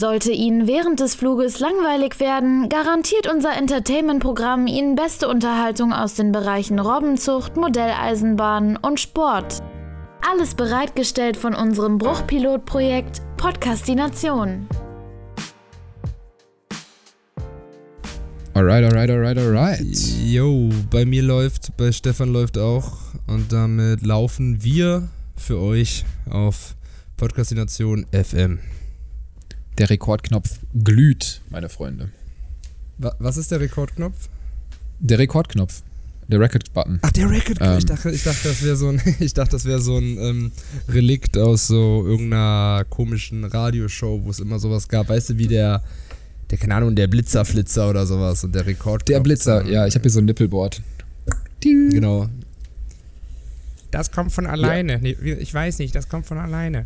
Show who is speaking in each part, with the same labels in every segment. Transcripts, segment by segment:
Speaker 1: Sollte Ihnen während des Fluges langweilig werden, garantiert unser Entertainment-Programm Ihnen beste Unterhaltung aus den Bereichen Robbenzucht, Modelleisenbahn und Sport. Alles bereitgestellt von unserem Bruchpilotprojekt Podcastination.
Speaker 2: Alright, alright, alright, alright.
Speaker 3: Yo, bei mir läuft, bei Stefan läuft auch und damit laufen wir für euch auf Podcastination FM.
Speaker 2: Der Rekordknopf glüht, meine Freunde.
Speaker 3: Wa was ist der Rekordknopf?
Speaker 2: Der Rekordknopf. Der Record-Button.
Speaker 3: Ach, der Record.
Speaker 2: Ähm.
Speaker 3: ich dachte, ich dachte, das wäre so ein, ich dachte, das wäre so ein ähm, Relikt aus so irgendeiner komischen Radioshow, wo es immer sowas gab. Weißt du, wie der, der keine Ahnung, der Blitzerflitzer oder sowas und der Rekordknopf.
Speaker 2: Der Blitzer, ja, ich habe hier so ein Nippelboard. Ding.
Speaker 3: Genau. Das kommt von alleine. Nee, ich weiß nicht, das kommt von alleine.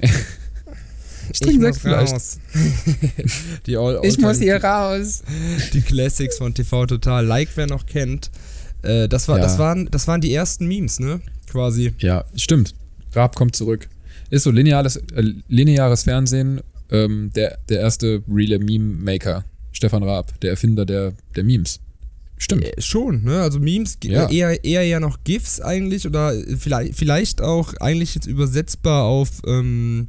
Speaker 2: Ich trinke vielleicht.
Speaker 3: raus. die all
Speaker 2: Ich muss hier raus.
Speaker 3: Die Classics von TV Total. Like, wer noch kennt. Äh, das, war,
Speaker 2: Ja.
Speaker 3: das, waren, das waren die ersten Memes, ne? Quasi.
Speaker 2: Ja, stimmt. Raab kommt zurück. Ist so lineares, äh, lineares Fernsehen. Ähm, der, der erste reale Meme-Maker. Stefan Raab, der Erfinder der, der Memes. Stimmt.
Speaker 3: Äh, schon, ne? Also Memes,
Speaker 2: Ja.
Speaker 3: eher, eher ja noch GIFs eigentlich oder vielleicht, vielleicht auch eigentlich jetzt übersetzbar auf, ähm,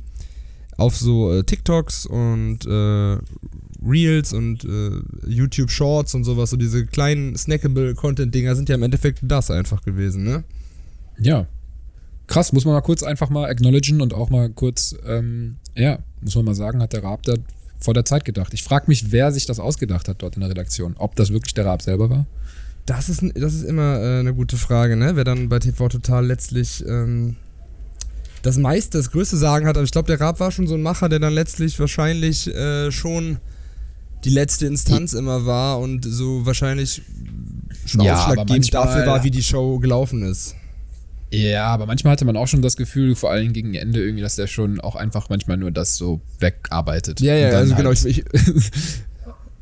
Speaker 3: auf so äh, TikToks und äh, Reels und äh, YouTube Shorts und sowas. So diese kleinen snackable Content-Dinger sind ja im Endeffekt das einfach gewesen, ne?
Speaker 2: Ja. Krass, muss man mal kurz einfach mal acknowledgen und auch mal kurz, ähm, ja, muss man mal sagen, hat der Raab da vor der Zeit gedacht. Ich frage mich, wer sich das ausgedacht hat dort in der Redaktion. Ob das wirklich der Raab selber war?
Speaker 3: Das ist, das ist immer äh, eine gute Frage, ne? Wer dann bei TV Total letztlich ähm, das meiste, das größte Sagen hat. Aber ich glaube, der Raab war schon so ein Macher, der dann letztlich wahrscheinlich äh, schon die letzte Instanz immer war und so wahrscheinlich schon
Speaker 2: Ja,
Speaker 3: ausschlaggebend dafür war, wie die Show gelaufen ist.
Speaker 2: Ja, aber manchmal hatte man auch schon das Gefühl, vor allem gegen Ende irgendwie, dass der schon auch einfach manchmal nur das so wegarbeitet.
Speaker 3: Ja, ja, also genau.
Speaker 2: halt-
Speaker 3: Ich, ich,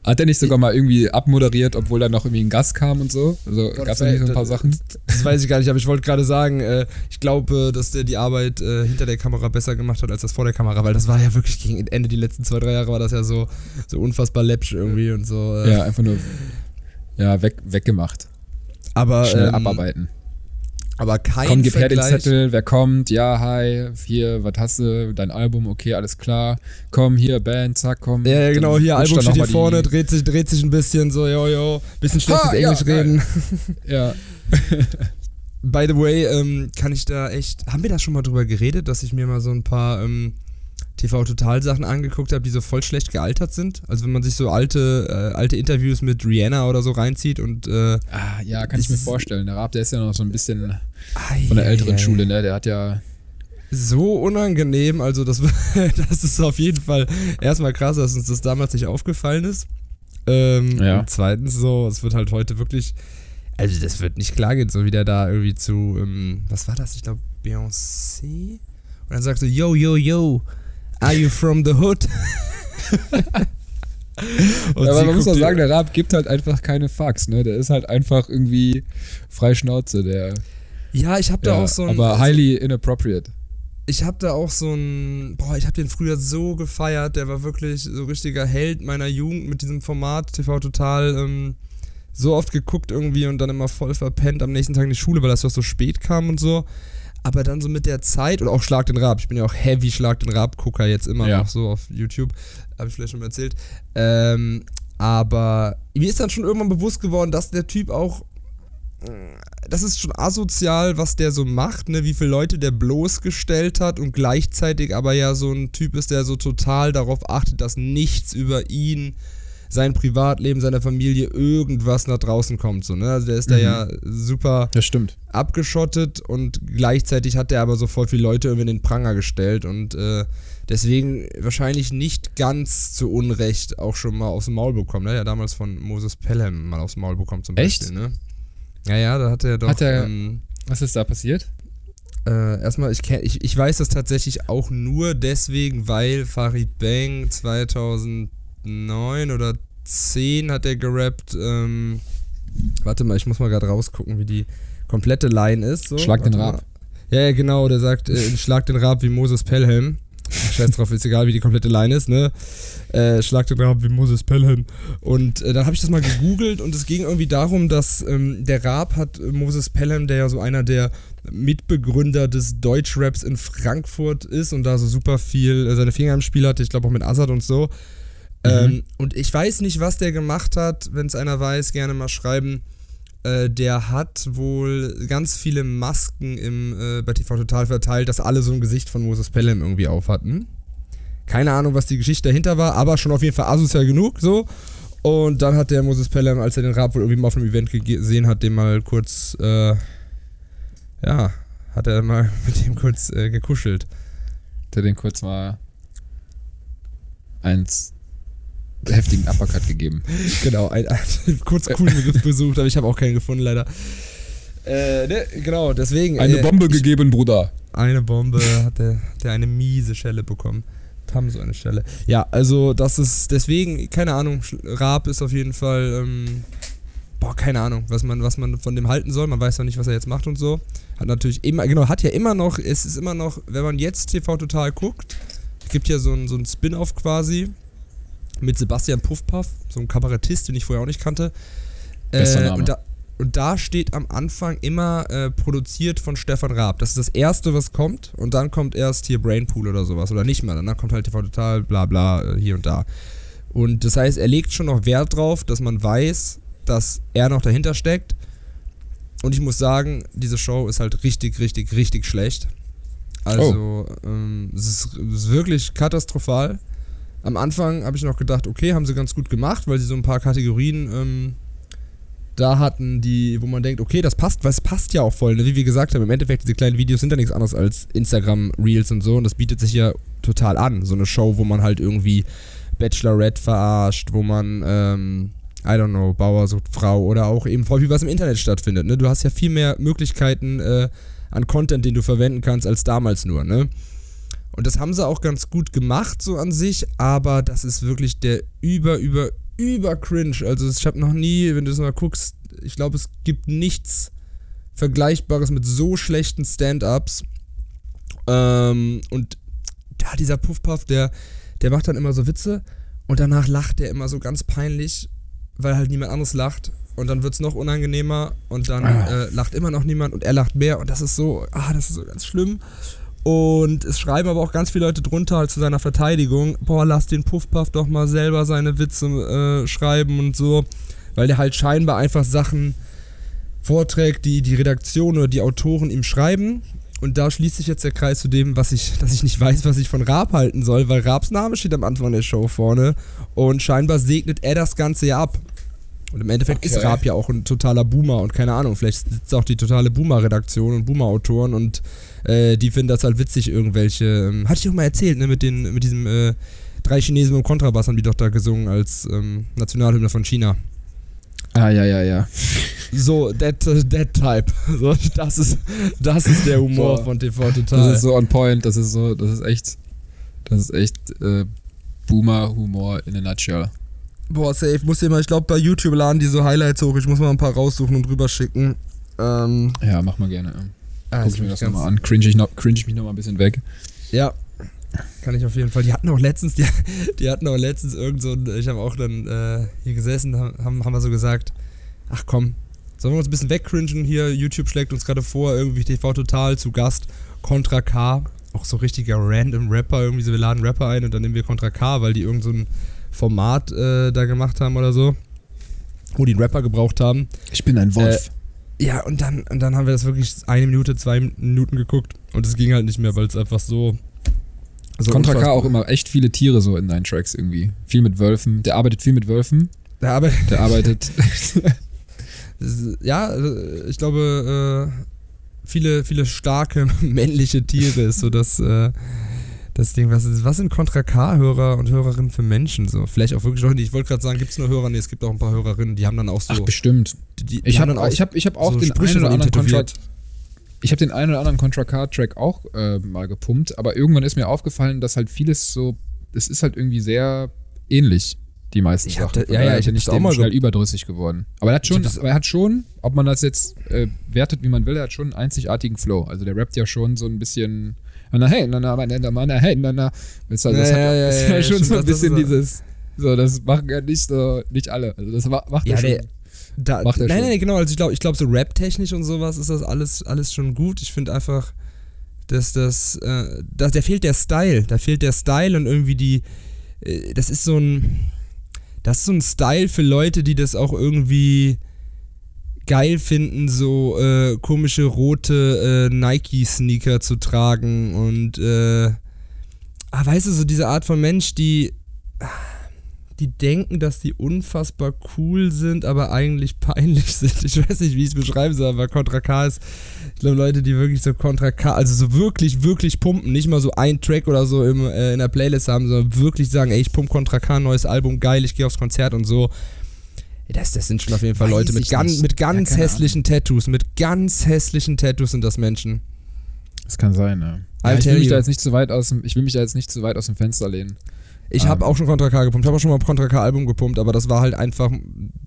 Speaker 2: Hat er nicht sogar mal irgendwie abmoderiert, obwohl da noch irgendwie ein Gast kam und so? Also gab es da nicht so ein paar Sachen?
Speaker 3: das weiß ich gar nicht, aber ich wollte gerade sagen, äh, ich glaube, dass der die Arbeit äh, hinter der Kamera besser gemacht hat als das vor der Kamera, weil das war ja wirklich gegen Ende die letzten zwei, drei Jahre war das ja so, so unfassbar läppsch irgendwie und so. Äh,
Speaker 2: Ja, einfach nur ja, weg, weggemacht.
Speaker 3: aber,
Speaker 2: Schnell
Speaker 3: ähm,
Speaker 2: abarbeiten.
Speaker 3: Aber kein
Speaker 2: Komm, gib her den. Zettel, wer kommt? Ja, hi, hier, was hast du? Dein Album, okay, alles klar. Komm, hier, Band, zack, komm.
Speaker 3: Ja, ja, genau, hier, Album steht hier
Speaker 2: die-
Speaker 3: vorne, dreht sich, dreht sich ein bisschen so, yo, yo, bisschen schlechtes
Speaker 2: Ha, ja,
Speaker 3: Englisch
Speaker 2: geil.
Speaker 3: reden.
Speaker 2: Ja,
Speaker 3: By the way, ähm, kann ich da echt, haben wir da schon mal drüber geredet, dass ich mir mal so ein paar ähm, TV-Total-Sachen angeguckt habe, die so voll schlecht gealtert sind? Also wenn man sich so alte, äh, alte Interviews mit Rihanna oder so reinzieht und äh,
Speaker 2: ah, ja, kann ich mir vorstellen. Der Raab, der ist ja noch so ein bisschen von der älteren
Speaker 3: Eieiei.
Speaker 2: Schule, ne? Der hat ja.
Speaker 3: so unangenehm. Also, das, das ist auf jeden Fall erstmal krass, dass uns das damals nicht aufgefallen ist. Ähm,
Speaker 2: Ja.
Speaker 3: Und zweitens so, es wird halt heute wirklich. Also, das wird nicht klar gehen, so wie der da irgendwie zu. Ähm, was war das? Ich glaube, Beyoncé? Und dann sagst du, yo, yo, yo, are you from the hood? Und
Speaker 2: aber man muss auch sagen, der Raab gibt halt einfach keine Fucks, ne? Der ist halt einfach irgendwie frei Schnauze, der.
Speaker 3: Ja, ich habe da
Speaker 2: Ja,
Speaker 3: auch so ein.
Speaker 2: aber highly inappropriate.
Speaker 3: ich habe da auch so ein, boah, ich habe den früher so gefeiert, der war wirklich so richtiger Held meiner Jugend mit diesem Format TV Total, ähm, so oft geguckt irgendwie und dann immer voll verpennt am nächsten Tag in die Schule, weil das doch so spät kam und so. Aber dann so mit der Zeit, oder auch Schlag den Rab, ich bin ja auch heavy Schlag den Rab-Gucker jetzt immer
Speaker 2: Ja.
Speaker 3: noch so auf YouTube, habe ich vielleicht schon mal erzählt. Ähm, aber mir ist dann schon irgendwann bewusst geworden, dass der Typ auch das ist schon asozial, was der so macht, ne? wie viele Leute der bloßgestellt hat und gleichzeitig aber ja so ein Typ ist, der so total darauf achtet, dass nichts über ihn, sein Privatleben, seine Familie, irgendwas nach draußen kommt. So, ne? Also der ist da
Speaker 2: Mhm.
Speaker 3: ja super
Speaker 2: Das stimmt.
Speaker 3: abgeschottet und gleichzeitig hat er aber so voll viele Leute irgendwie in den Pranger gestellt und äh, deswegen wahrscheinlich nicht ganz zu Unrecht auch schon mal aufs Maul bekommen. Ne? Ja, damals von Moses Pelham mal aufs Maul bekommen zum
Speaker 2: Echt?
Speaker 3: Beispiel. Ne? Ja, ja, da hat er doch.
Speaker 2: Hat er-
Speaker 3: ähm,
Speaker 2: Was ist da passiert?
Speaker 3: äh, erstmal, ich, kenn, ich, ich weiß das tatsächlich auch nur deswegen, weil Farid Bang 2009 oder 10 hat er gerappt. Ähm, warte mal, ich muss mal gerade rausgucken, wie die komplette Line ist. So.
Speaker 2: Schlag den Rab.
Speaker 3: Ja, ja, genau, der sagt, äh, schlag den Rab wie Moses Pelham. scheiß drauf, ist egal, wie die komplette Line ist, ne? Äh, Schlag den Rab wie Moses Pelham. Und äh, dann habe ich das mal gegoogelt und es ging irgendwie darum, dass ähm, der Rab hat äh, Moses Pelham, der ja so einer der Mitbegründer des Deutschraps in Frankfurt ist und da so super viel äh, seine Finger im Spiel hatte, ich glaube auch mit Azad und so. Ähm, und ich weiß nicht, was der gemacht hat, wenn es einer weiß, gerne mal schreiben. Äh, der hat wohl ganz viele Masken im, äh, bei TV Total verteilt, dass alle so ein Gesicht von Moses Pelham irgendwie auf hatten. Keine Ahnung, was die Geschichte dahinter war, aber schon auf jeden Fall asozial genug, so. Und dann hat der Moses Pelham, als er den Rap wohl irgendwie mal auf einem Event gesehen hat, den mal kurz, äh, ja, hat er mal mit dem kurz äh, gekuschelt.
Speaker 2: Der den kurz mal eins heftigen Uppercut gegeben.
Speaker 3: Genau, ein, ein kurz coolen Begriff besucht, aber ich habe auch keinen gefunden, leider. Äh, ne, genau, deswegen.
Speaker 2: Eine
Speaker 3: äh,
Speaker 2: Bombe
Speaker 3: ich,
Speaker 2: gegeben, Bruder.
Speaker 3: Eine Bombe hat der, der eine miese Schelle bekommen. Tam so eine Stelle. Ja, also das ist deswegen, keine Ahnung, Raab ist auf jeden Fall, ähm, boah, keine Ahnung, was man, was man von dem halten soll. Man weiß noch nicht, was er jetzt macht und so. Hat natürlich immer, genau, hat ja immer noch, es ist immer noch, wenn man jetzt TV Total guckt, gibt ja so ein, so ein Spin-off quasi mit Sebastian Puffpaff, so ein Kabarettist, den ich vorher auch nicht kannte.
Speaker 2: Name.
Speaker 3: Und da, und da steht am Anfang immer äh, produziert von Stefan Raab. Das ist das erste, was kommt. Und dann kommt erst hier Brainpool oder sowas. Oder nicht mal. Dann kommt halt TV Total, bla bla, äh, hier und da. Und das heißt, er legt schon noch Wert drauf, dass man weiß, dass er noch dahinter steckt. Und ich muss sagen, diese Show ist halt richtig, richtig, richtig schlecht. Also, ähm, es, ist, es ist wirklich katastrophal. Am Anfang habe ich noch gedacht, okay, haben sie ganz gut gemacht, weil sie so ein paar Kategorien ähm, da hatten, die, wo man denkt, okay, das passt, weil es passt ja auch voll. Ne? Wie wir gesagt haben, im Endeffekt, diese kleinen Videos sind ja nichts anderes als Instagram-Reels und so und das bietet sich ja total an. So eine Show, wo man halt irgendwie Bachelorette verarscht, wo man, ähm, I don't know, Bauer sucht Frau oder auch eben voll viel was im Internet stattfindet. Ne? Du hast ja viel mehr Möglichkeiten äh, an Content, den du verwenden kannst, als damals nur, ne? Und das haben sie auch ganz gut gemacht, so an sich, aber das ist wirklich der über, über, über cringe. Also ich habe noch nie, wenn du das mal guckst, ich glaube, es gibt nichts Vergleichbares mit so schlechten Stand-Ups. Ähm, und da dieser Puffpuff, der, der macht dann immer so Witze und danach lacht der immer so ganz peinlich, weil halt niemand anderes lacht. Und dann wird es noch unangenehmer und dann
Speaker 2: Ah.
Speaker 3: äh, lacht immer noch niemand und er lacht mehr und das ist so, ah, das ist so ganz schlimm. Und es schreiben aber auch ganz viele Leute drunter halt zu seiner Verteidigung, boah, lass den Puffpuff doch mal selber seine Witze äh, schreiben und so, weil der halt scheinbar einfach Sachen vorträgt, die die Redaktion oder die Autoren ihm schreiben. Und da schließt sich jetzt der Kreis zu dem, was ich, dass ich nicht weiß, was ich von Raab halten soll, weil Raabs Name steht am Anfang der Show vorne und scheinbar segnet er das Ganze ja ab. Und im Endeffekt ist
Speaker 2: Okay.
Speaker 3: Raab ja auch ein totaler Boomer und keine Ahnung, vielleicht sitzt auch die totale Boomer-Redaktion und Boomer-Autoren und äh, die finden das halt witzig, irgendwelche. Ähm, hatte ich auch mal erzählt, ne, mit, den, mit diesem äh, drei Chinesen dem Kontrabass haben die doch da gesungen als ähm, Nationalhymne von China.
Speaker 2: Ah, ja, ja, ja.
Speaker 3: So, that, äh, that type. So, das, ist, das ist der Humor
Speaker 2: Boah.
Speaker 3: von TV Total.
Speaker 2: Das ist so on point, das ist so, das ist echt, das ist echt äh, Boomer-Humor in a nutshell.
Speaker 3: Boah, safe. Muss dir mal, ich glaube, bei YouTube laden die so Highlights hoch. Ich muss mal ein paar raussuchen und drüber schicken. Ähm,
Speaker 2: Ja, mach mal gerne.
Speaker 3: ah,
Speaker 2: Guck ich mir das
Speaker 3: ich
Speaker 2: nochmal an. Cringe ich, noch, cringe ich mich nochmal ein bisschen weg.
Speaker 3: Ja, kann ich auf jeden Fall. Die hatten auch letztens, die, die hatten auch letztens irgend so ein, ich habe auch dann äh, hier gesessen, haben, haben wir so gesagt, ach komm, sollen wir uns ein bisschen wegcringen hier, YouTube schlägt uns gerade vor, irgendwie TV Total zu Gast, Contra K, auch so richtiger random Rapper, irgendwie so, wir laden Rapper ein und dann nehmen wir Contra K, weil die irgend so ein Format äh, da gemacht haben oder so, wo die einen Rapper gebraucht haben.
Speaker 2: Ich bin ein
Speaker 3: Wolf. Ja, und dann, und dann haben wir das wirklich eine Minute, zwei Minuten geguckt und es ging halt nicht mehr, weil es einfach so. so
Speaker 2: Contra K auch immer echt viele Tiere so in seinen Tracks irgendwie. Viel mit Wölfen. Der arbeitet viel mit Wölfen.
Speaker 3: Ja, aber
Speaker 2: Der arbeitet.
Speaker 3: ja, äh, ich glaube, äh, viele, viele starke männliche Tiere ist so das, äh, das Ding. Was, ist, was sind Contra K-Hörer und Hörerinnen für Menschen so? Vielleicht auch wirklich Leute, ich wollte gerade sagen, gibt es nur Hörer? Nee, es gibt auch ein paar Hörerinnen, die haben dann auch so.
Speaker 2: Ach, bestimmt.
Speaker 3: die, die,
Speaker 2: Ich habe ich hab, ich hab auch
Speaker 3: so
Speaker 2: den
Speaker 3: Sprüche
Speaker 2: einen oder anderen Contra, ich habe den einen oder anderen Contra K Track auch äh, mal gepumpt, aber irgendwann ist mir aufgefallen, dass halt vieles so, es ist halt irgendwie sehr ähnlich, die meisten
Speaker 3: Ich
Speaker 2: Sachen.
Speaker 3: da- ja, ja, ich
Speaker 2: bin
Speaker 3: das auch mal
Speaker 2: schnell
Speaker 3: ge-
Speaker 2: überdrüssig geworden. Aber er hat schon, er hat schon, ob man das jetzt äh, wertet, wie man will, er hat schon einen einzigartigen Flow. Also der rappt ja schon so ein bisschen, Dann, hey, na, na, na, na, na, hey, na, na. Du, also das
Speaker 3: Ja,
Speaker 2: hat,
Speaker 3: ja,
Speaker 2: das ist
Speaker 3: ja,
Speaker 2: ja schon so ein
Speaker 3: das
Speaker 2: bisschen dieses, so, das machen ja nicht so, nicht alle. Also das ma- macht ja,
Speaker 3: Ja,
Speaker 2: schon.
Speaker 3: der- Da,
Speaker 2: Macht er
Speaker 3: nein,
Speaker 2: schon.
Speaker 3: nein, genau. Also ich glaube, ich glaub, so rap-technisch und sowas ist das alles, alles schon gut. Ich finde einfach, dass das, äh, dass, da fehlt der Style. Da fehlt der Style und irgendwie die, äh, das ist so ein, das ist so ein Style für Leute, die das auch irgendwie geil finden, so äh, komische rote äh, Nike-Sneaker zu tragen und, äh, ah, weißt du, so diese Art von Mensch, die die denken, dass die unfassbar cool sind, aber eigentlich peinlich sind. Ich weiß nicht, wie ich es beschreiben soll, aber Contra K ist, ich glaube, Leute, die wirklich so Contra K, also so wirklich, wirklich pumpen, nicht mal so ein Track oder so im, äh, in der Playlist haben, sondern wirklich sagen, ey, ich pump Contra K, neues Album, geil, ich gehe aufs Konzert und so. Das, das sind schon auf jeden Fall
Speaker 2: Weiß
Speaker 3: Leute mit, ganz,
Speaker 2: nicht.
Speaker 3: mit ganz
Speaker 2: Ja,
Speaker 3: hässlichen Tattoos, mit ganz hässlichen Tattoos sind das Menschen.
Speaker 2: Das kann sein, ja.
Speaker 3: I'll
Speaker 2: ja ich will mich da jetzt nicht zu weit aus dem, ich will mich da jetzt nicht zu weit aus dem Fenster lehnen.
Speaker 3: Ich habe
Speaker 2: Ähm.
Speaker 3: auch schon Contra K gepumpt, habe auch schon mal Contra K Album gepumpt, aber das war halt einfach,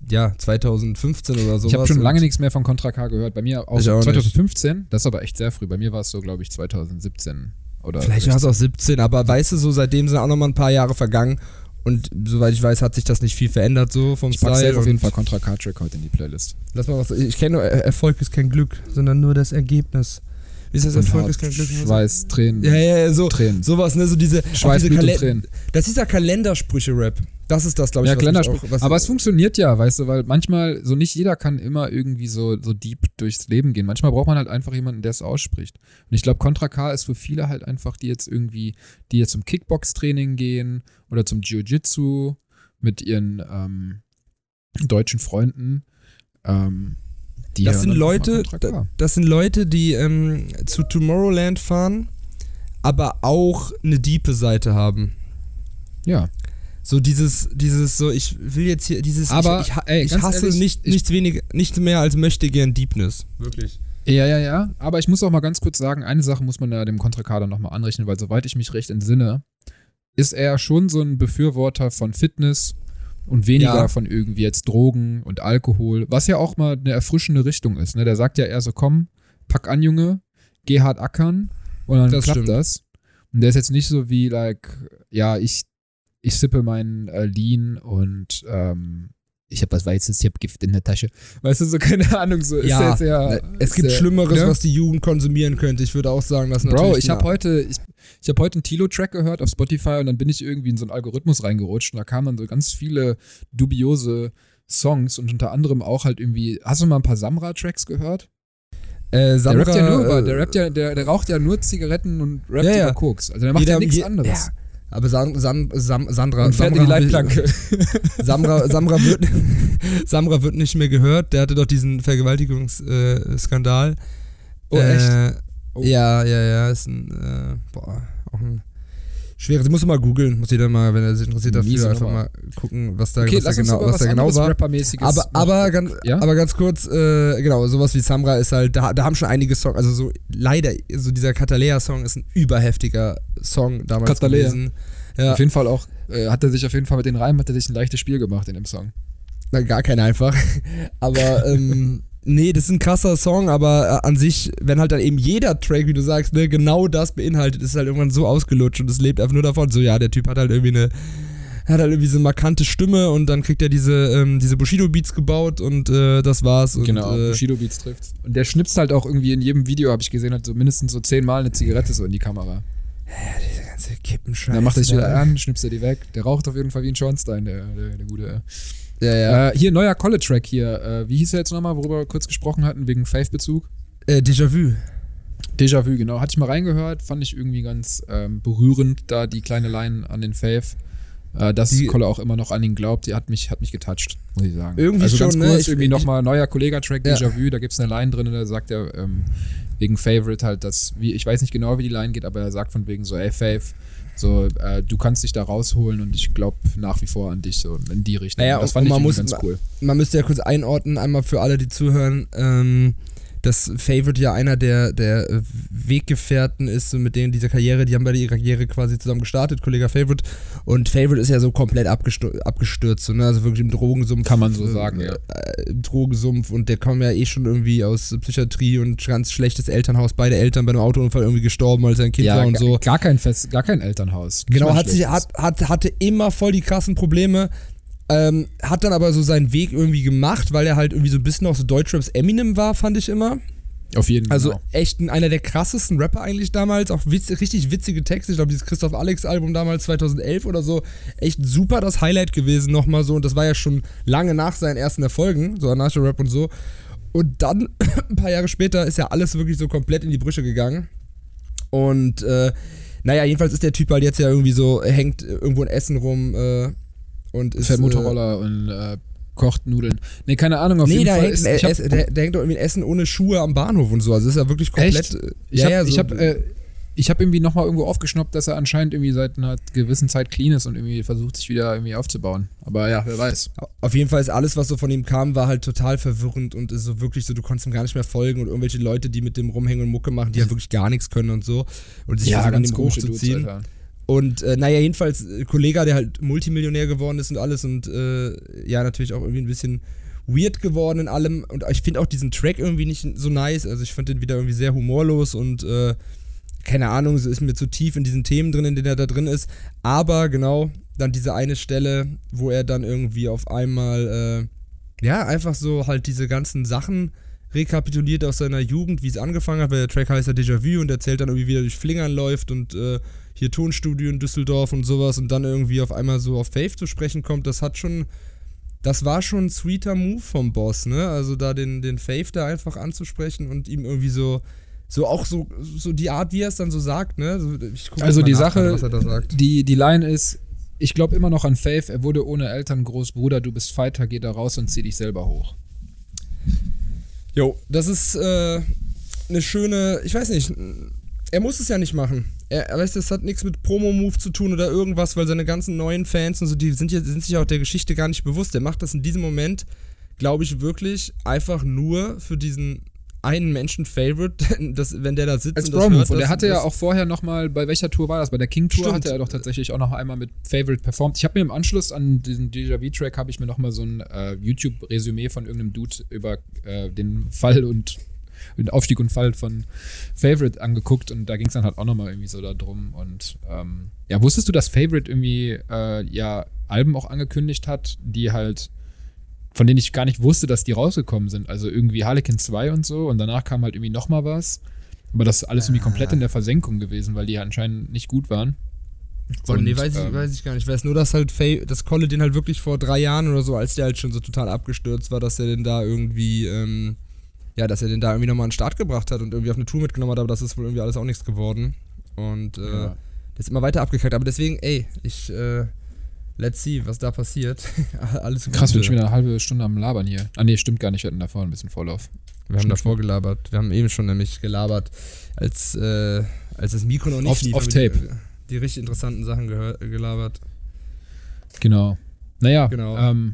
Speaker 3: ja, 2015 oder so.
Speaker 2: ich habe schon lange nichts mehr von Contra K gehört. Bei mir auch
Speaker 3: Ich auch nicht.
Speaker 2: 2015, das ist aber echt sehr früh. Bei mir war es so, glaube ich, 2017 oder
Speaker 3: Vielleicht war es auch 17, aber weißt du, so seitdem sind auch nochmal ein paar Jahre vergangen und soweit ich weiß, hat sich das nicht viel verändert so vom
Speaker 2: Ich
Speaker 3: Style.
Speaker 2: safe auf jeden Fall Contra K-Track heute in die Playlist.
Speaker 3: Lass mal was. Ich kenne nur, Er- Erfolg ist kein Glück, sondern nur das Ergebnis. Wie ist das? Erfolg
Speaker 2: Haut,
Speaker 3: ist kein Glück.
Speaker 2: Schweiß, Tränen,
Speaker 3: Ja, ja, ja, so.
Speaker 2: Tränen.
Speaker 3: Sowas, ne? So diese.
Speaker 2: Schweiß,
Speaker 3: diese
Speaker 2: Blut Tränen.
Speaker 3: Das ist ja Kalendersprüche-Rap. Das ist das, glaube ich,
Speaker 2: Ja,
Speaker 3: was mich
Speaker 2: Kalenderspruch.
Speaker 3: auch-
Speaker 2: Aber es funktioniert ja, weißt du, weil manchmal, so nicht jeder kann immer irgendwie so, so deep durchs Leben gehen. Manchmal braucht man halt einfach jemanden, der es ausspricht. Und ich glaube, Contra K ist für viele halt einfach, die jetzt irgendwie, die jetzt zum Kickbox-Training gehen oder zum Jiu-Jitsu mit ihren ähm, deutschen Freunden. Ähm, die
Speaker 3: Das sind Leute, das sind Leute, die ähm, zu Tomorrowland fahren, aber auch eine diepe Seite haben.
Speaker 2: Ja.
Speaker 3: So dieses, dieses, so ich will jetzt hier, dieses,
Speaker 2: Aber,
Speaker 3: ich, ich,
Speaker 2: ey,
Speaker 3: ich
Speaker 2: ganz
Speaker 3: hasse
Speaker 2: ehrlich,
Speaker 3: nicht,
Speaker 2: ich-
Speaker 3: nichts weniger, nichts mehr als möchte gern Deepness. Wirklich.
Speaker 2: Ja, ja, ja. Aber ich muss auch mal ganz kurz sagen, eine Sache muss man da dem Contra K dann nochmal anrechnen, weil soweit ich mich recht entsinne, ist er schon so ein Befürworter von Fitness und weniger
Speaker 3: Ja.
Speaker 2: von irgendwie jetzt Drogen und Alkohol, was ja auch mal eine erfrischende Richtung ist. Ne? Der sagt ja eher so, komm, pack an, Junge, geh hart ackern und dann
Speaker 3: Das
Speaker 2: klappt
Speaker 3: stimmt.
Speaker 2: das. Und der ist jetzt nicht so wie, like, ja, ich, ich sippe meinen äh, Lean und ähm, ich habe was Weißes, ich habe Gift in der Tasche. Weißt du, so keine Ahnung, so ist
Speaker 3: Ja,
Speaker 2: jetzt ja.
Speaker 3: ne, es gibt
Speaker 2: sehr-
Speaker 3: Schlimmeres,
Speaker 2: ne?
Speaker 3: was die Jugend konsumieren könnte. Ich würde auch sagen, dass
Speaker 2: Bro,
Speaker 3: natürlich
Speaker 2: ich habe heute, ich, ich habe heute einen Tilo-Track gehört auf Spotify und dann bin ich irgendwie in so einen Algorithmus reingerutscht und da kamen dann so ganz viele dubiose Songs und unter anderem auch halt irgendwie, hast du mal ein paar Samra-Tracks gehört?
Speaker 3: äh,
Speaker 2: Der
Speaker 3: Sandra,
Speaker 2: rappt ja nur über,
Speaker 3: äh,
Speaker 2: der rappt ja, der, der raucht ja nur Zigaretten und rappt
Speaker 3: Ja, ja.
Speaker 2: über Koks. Also der macht
Speaker 3: jeder-
Speaker 2: ja nichts anderes.
Speaker 3: Ja, aber San, San, Sam, Sandra,
Speaker 2: Und fährt in die
Speaker 3: Samra-
Speaker 2: Leitplanke.
Speaker 3: Samra, Samra, wird, Samra wird nicht mehr gehört. Der hatte doch diesen Vergewaltigungsskandal. Äh.
Speaker 2: Oh,
Speaker 3: äh,
Speaker 2: echt? Oh.
Speaker 3: Ja, ja, ja. Ist ein, äh, boah, auch ein schweres. Muss mal googeln, muss jeder mal, wenn er sich interessiert dafür,
Speaker 2: Miese
Speaker 3: einfach mal gucken, was da,
Speaker 2: Okay,
Speaker 3: was da genau,
Speaker 2: über
Speaker 3: was da genau war. Aber, aber, ganz,
Speaker 2: ja?
Speaker 3: aber ganz kurz, äh, genau, sowas wie Samra ist halt, da, da haben schon einige Songs, also so leider, so dieser Katalea-Song ist ein überheftiger Song damals
Speaker 2: Katalea.
Speaker 3: gewesen. Ja,
Speaker 2: Auf jeden Fall auch, äh, hat er sich auf jeden Fall mit den Reimen, hat er sich ein leichtes Spiel gemacht in dem Song.
Speaker 3: na, gar kein einfach. aber, ähm, nee, das ist ein krasser Song, aber äh, an sich, wenn halt dann eben jeder Track, wie du sagst, ne, genau das beinhaltet, ist halt irgendwann so ausgelutscht und es lebt einfach nur davon, so, ja, der Typ hat halt irgendwie eine hat halt irgendwie so eine markante Stimme und dann kriegt er diese, ähm, diese Bushido-Beats gebaut und äh, das war's. Und,
Speaker 2: genau,
Speaker 3: äh,
Speaker 2: Bushido Beats trifft. Und der schnipst halt auch irgendwie in jedem Video, habe ich gesehen, hat so mindestens so zehnmal eine Zigarette so in die Kamera.
Speaker 3: Diese ganze Kippenscheiße.
Speaker 2: dann macht er sich wieder
Speaker 3: da.
Speaker 2: an, schnipst er die weg. Der raucht auf jeden Fall wie ein Schornstein, der, der, der gute.
Speaker 3: Ja, ja.
Speaker 2: Äh, hier, neuer College-Track hier. Äh, wie hieß er jetzt nochmal, worüber wir kurz gesprochen hatten, wegen Faith-Bezug?
Speaker 3: Äh, Déjà-vu.
Speaker 2: Déjà-vu, genau. Hatte ich mal reingehört, fand ich irgendwie ganz ähm, berührend, da die kleine Line an den Faith. Äh, dass
Speaker 3: Die-
Speaker 2: Kolle auch immer noch an ihn glaubt, die hat mich, hat mich getoucht, muss ich sagen.
Speaker 3: Irgendwie
Speaker 2: also ganz
Speaker 3: schon, ne?
Speaker 2: kurz,
Speaker 3: Ich-
Speaker 2: irgendwie nochmal neuer Kollega-Track,
Speaker 3: Ja.
Speaker 2: Déjà-vu, da gibt es eine Line drin, da sagt er ähm, wegen Favorite halt, dass, wie, ich weiß nicht genau, wie die Line geht, aber er sagt von wegen so, ey Faith, so, äh, du kannst dich da rausholen und ich glaube nach wie vor an dich, so in die Richtung.
Speaker 3: Naja,
Speaker 2: das fand ich
Speaker 3: man
Speaker 2: irgendwie
Speaker 3: muss-
Speaker 2: ganz cool.
Speaker 3: Man müsste ja kurz einordnen, einmal für alle, die zuhören. Ähm, dass Favorite ja einer der, der äh, Weggefährten ist, mit denen dieser Karriere, die haben beide ihre Karriere quasi zusammen gestartet, Kollege Favorite. Und Favorite ist ja so komplett abgestürzt, abgestürzt so, ne? also wirklich im Drogensumpf.
Speaker 2: Kann man so sagen, ja.
Speaker 3: Äh, Im Drogensumpf und der kam ja eh schon irgendwie aus Psychiatrie und ganz schlechtes Elternhaus, beide Eltern bei einem Autounfall irgendwie gestorben, als er ein Kind
Speaker 2: ja,
Speaker 3: war und
Speaker 2: gar,
Speaker 3: so.
Speaker 2: gar kein Fest, gar kein Elternhaus.
Speaker 3: Genau, hat sich, hat, hat, hatte immer voll die krassen Probleme. Ähm, hat dann aber so seinen Weg irgendwie gemacht, weil er halt irgendwie so ein bisschen auch so Deutschraps Eminem war, fand ich immer.
Speaker 2: Auf jeden Fall.
Speaker 3: Also
Speaker 2: genau.
Speaker 3: echt ein, einer der krassesten Rapper eigentlich damals. Auch witz, richtig witzige Texte. Ich glaube, dieses Christoph Alex Album damals 2011 oder so. Echt super das Highlight gewesen nochmal so. Und das war ja schon lange nach seinen ersten Erfolgen, so Anarcho-Rap und so. Und dann, ein paar Jahre später, ist ja alles wirklich so komplett in die Brüche gegangen. Und äh, naja, jedenfalls ist der Typ halt jetzt ja irgendwie so, hängt irgendwo in Essen rum äh, und ist.
Speaker 2: fährt
Speaker 3: äh,
Speaker 2: Motorroller und äh, kocht Nudeln. Nee, keine Ahnung, auf
Speaker 3: Nee,
Speaker 2: jeden
Speaker 3: der
Speaker 2: Fall
Speaker 3: hängt,
Speaker 2: ist,
Speaker 3: äh,
Speaker 2: hab,
Speaker 3: der, der hängt doch irgendwie Essen ohne Schuhe am Bahnhof und so. Also ist ja wirklich komplett.
Speaker 2: Echt?
Speaker 3: äh,
Speaker 2: Ich
Speaker 3: ja,
Speaker 2: habe
Speaker 3: ja, so,
Speaker 2: hab, äh, ich hab irgendwie nochmal irgendwo aufgeschnappt, dass er anscheinend irgendwie seit einer gewissen Zeit clean ist und irgendwie versucht, sich wieder irgendwie aufzubauen. Aber ja, wer weiß.
Speaker 3: Auf jeden Fall ist alles, was so von ihm kam, war halt total verwirrend und ist so wirklich so, du konntest ihm gar nicht mehr folgen und irgendwelche Leute, die mit dem rumhängen und Mucke machen, die ja wirklich gar nichts können und so. Und sich versuchen, an ihm hochzuziehen.
Speaker 2: Alter.
Speaker 3: Und äh, naja, jedenfalls, äh, Kollega, der halt Multimillionär geworden ist und alles und äh, ja, natürlich auch irgendwie ein bisschen weird geworden in allem. Und ich finde auch diesen Track irgendwie nicht so nice. Also ich fand den wieder irgendwie sehr humorlos und äh, keine Ahnung, es ist mir zu tief in diesen Themen drin, in denen er da drin ist. Aber genau, dann diese eine Stelle, wo er dann irgendwie auf einmal, äh, ja, einfach so halt diese ganzen Sachen rekapituliert aus seiner Jugend, wie es angefangen hat, weil der Track heißt ja Déjà-vu und erzählt dann irgendwie, wie er durch Flingern läuft und äh, hier Tonstudio in Düsseldorf und sowas und dann irgendwie auf einmal so auf Faith zu sprechen kommt, das hat schon, das war schon ein sweeter Move vom Boss, ne? Also da den, den Faith da einfach anzusprechen und ihm irgendwie so, so auch so, so die Art, wie er es dann so sagt, ne? So,
Speaker 2: Also die
Speaker 3: nach,
Speaker 2: Sache,
Speaker 3: was er da sagt.
Speaker 2: die, die Line ist, ich glaube immer noch an Faith, er wurde ohne Eltern Großbruder, du bist Fighter, geh da raus und zieh dich selber hoch.
Speaker 3: Jo, das ist äh, eine schöne, ich weiß nicht, er muss es ja nicht machen. Er, er weiß, das hat nichts mit Promo-Move zu tun oder irgendwas, weil seine ganzen neuen Fans und so, die sind, ja, sind sich auch der Geschichte gar nicht bewusst. Er macht das in diesem Moment, glaube ich, wirklich einfach nur für diesen einen Menschen-Favorite, dass, wenn der da sitzt
Speaker 2: Als
Speaker 3: und das hört,
Speaker 2: Und er hatte ja auch vorher nochmal, bei welcher Tour war das? Bei der King-Tour hatte er doch tatsächlich auch noch einmal mit Favorite performt. Ich habe mir im Anschluss an diesen Déjà-vu-Track habe ich mir nochmal so ein äh, YouTube-Resümee von irgendeinem Dude über äh, den Fall und den Aufstieg und Fall von Favorite angeguckt und da ging es dann halt auch nochmal irgendwie so darum. Und ähm, ja, wusstest du, dass Favorite irgendwie äh, ja Alben auch angekündigt hat, die halt von denen ich gar nicht wusste, dass die rausgekommen sind. Also irgendwie Harlequin 2 und so und danach kam halt irgendwie nochmal was. Aber das ist alles irgendwie komplett in der Versenkung gewesen, weil die ja anscheinend nicht gut waren.
Speaker 3: Oh, nee,
Speaker 2: Und,
Speaker 3: weiß ich,
Speaker 2: ähm,
Speaker 3: weiß ich gar nicht. Ich weiß nur, dass halt Faye, dass Kolle den halt wirklich vor drei Jahren oder so, als der halt schon so total abgestürzt war, dass er den da irgendwie, ähm, ja, dass er den da irgendwie nochmal an den Start gebracht hat und irgendwie auf eine Tour mitgenommen hat, aber das ist wohl irgendwie alles auch nichts geworden. Und äh,
Speaker 2: Ja.
Speaker 3: der ist immer weiter abgekackt. Aber deswegen, ey, ich, äh, let's see, was da passiert. alles Gute.
Speaker 2: Krass, wir sind schon wieder eine halbe Stunde am Labern hier. Ah, nee, stimmt gar nicht. Wir hatten davor ein bisschen Vorlauf.
Speaker 3: Wir haben davor gelabert. Wir haben eben schon nämlich gelabert, als, äh, als das Mikro noch nicht
Speaker 2: Off-
Speaker 3: lief,
Speaker 2: off tape.
Speaker 3: Die, die richtig interessanten Sachen gelabert.
Speaker 2: Genau. Naja,
Speaker 3: Genau.
Speaker 2: Ähm,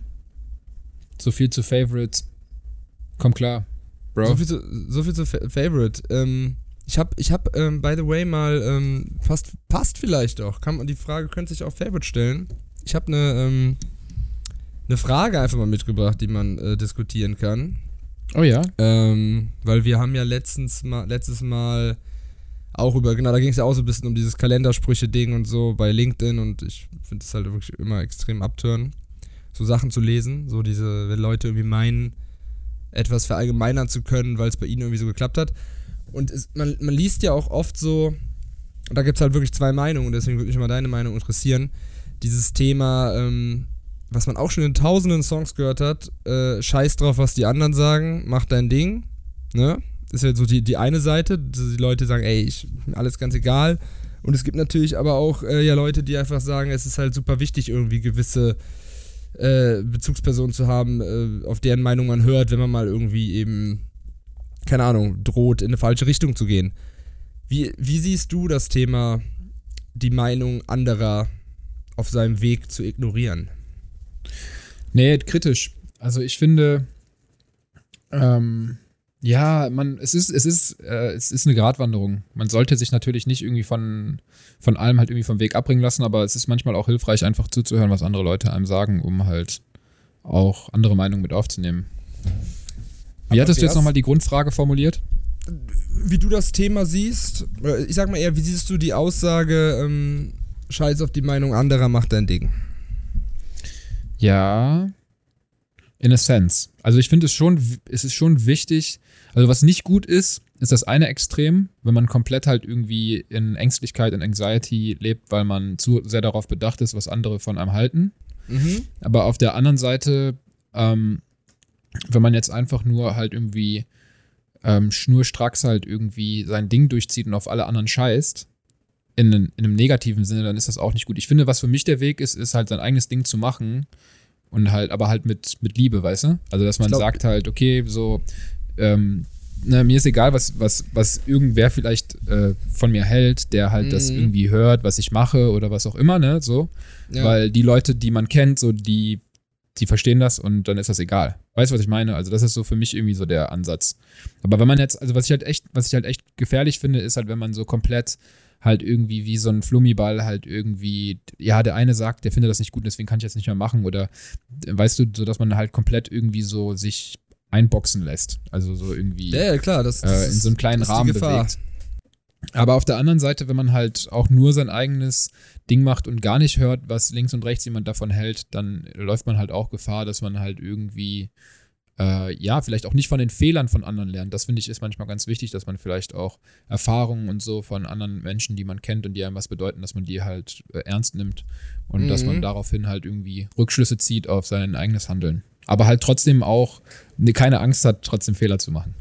Speaker 2: so viel zu Favorites. Komm klar, Bro.
Speaker 3: So viel zu, so viel zu Fa Favorite. Ähm, ich habe, ich hab, ähm, by the way, mal, ähm, passt, passt vielleicht auch. Kann man, die Frage könnte sich auf Favorite stellen. Ich habe eine, ähm, eine Frage einfach mal mitgebracht, die man äh, diskutieren kann.
Speaker 2: oh ja.
Speaker 3: Ähm, weil wir haben ja letztens mal, letztes Mal auch über, genau, da ging es ja auch so ein bisschen um dieses Kalendersprüche-Ding und so bei LinkedIn und ich finde es halt wirklich immer extrem abtören, so Sachen zu lesen, so diese, wenn Leute irgendwie meinen, etwas verallgemeinern zu können, weil es bei ihnen irgendwie so geklappt hat. Und es, man, man liest ja auch oft so, und da gibt es halt wirklich zwei Meinungen, deswegen würde mich mal deine Meinung interessieren, dieses Thema, ähm, was man auch schon in tausenden Songs gehört hat, äh, scheiß drauf, was die anderen sagen, mach dein Ding, ne? Ist ja so die, die eine Seite, die Leute sagen, ey, ich, alles ganz egal. Und es gibt natürlich aber auch äh, ja Leute, die einfach sagen, es ist halt super wichtig, irgendwie gewisse äh, Bezugspersonen zu haben, äh, auf deren Meinung man hört, wenn man mal irgendwie eben, keine Ahnung, droht, in eine falsche Richtung zu gehen. Wie, wie siehst du das Thema, die Meinung anderer auf seinem Weg zu ignorieren?
Speaker 2: Nee, kritisch. Also ich finde, ähm, ja, man, es ist, es ist, äh, es ist eine Gratwanderung. Man sollte sich natürlich nicht irgendwie von, von allem halt irgendwie vom Weg abbringen lassen, aber es ist manchmal auch hilfreich, einfach zuzuhören, was andere Leute einem sagen, um halt auch andere Meinungen mit aufzunehmen. Wie
Speaker 3: Aber
Speaker 2: hattest du jetzt nochmal die Grundfrage formuliert?
Speaker 3: Wie du das Thema siehst, ich sag mal eher, wie siehst du die Aussage, ähm, scheiß auf die Meinung anderer, mach dein Ding.
Speaker 2: Ja, in a sense. Also ich finde es schon, es ist schon wichtig. Also was nicht gut ist, ist das eine Extrem, wenn man komplett halt irgendwie in Ängstlichkeit und Anxiety lebt, weil man zu sehr darauf bedacht ist, was andere von einem halten.
Speaker 3: Mhm.
Speaker 2: Aber auf der anderen Seite, ähm, wenn man jetzt einfach nur halt irgendwie ähm, schnurstracks halt irgendwie sein Ding durchzieht und auf alle anderen scheißt, in, in einem negativen Sinne, dann ist das auch nicht gut. Ich finde, was für mich der Weg ist, ist halt sein eigenes Ding zu machen und halt, aber halt mit, mit Liebe, weißt du? Also, dass man
Speaker 3: glaub-
Speaker 2: sagt halt, okay, so, ähm, na, mir ist egal, was, was, was irgendwer vielleicht äh, von mir hält, der halt das
Speaker 3: Mhm.
Speaker 2: irgendwie hört, was ich mache oder was auch immer, ne, so.
Speaker 3: Ja.
Speaker 2: Weil die Leute, die man kennt, so die, die verstehen das und dann ist das egal. Weißt du, was ich meine? Also, das ist so für mich irgendwie so der Ansatz. Aber wenn man jetzt, also was ich halt echt, was ich halt echt gefährlich finde, ist halt, wenn man so komplett halt irgendwie wie so ein Flummiball halt irgendwie, ja, der eine sagt, der findet das nicht gut, deswegen kann ich das nicht mehr machen oder weißt du, so dass man halt komplett irgendwie so sich einboxen lässt. Also so irgendwie
Speaker 3: ja, ja, klar, das, das
Speaker 2: äh, in so einem kleinen Rahmen bewegt. Aber auf der anderen Seite, wenn man halt auch nur sein eigenes Ding macht und gar nicht hört, was links und rechts jemand davon hält, dann läuft man halt auch Gefahr, dass man halt irgendwie, äh, ja, vielleicht auch nicht von den Fehlern von anderen lernt. Das finde ich ist manchmal ganz wichtig, dass man vielleicht auch Erfahrungen und so von anderen Menschen, die man kennt und die einem was bedeuten, dass man die halt äh, ernst nimmt und dass
Speaker 3: Mhm.
Speaker 2: man daraufhin halt irgendwie Rückschlüsse zieht auf sein eigenes Handeln. Aber halt trotzdem auch ne, keine Angst hat, trotzdem Fehler zu machen.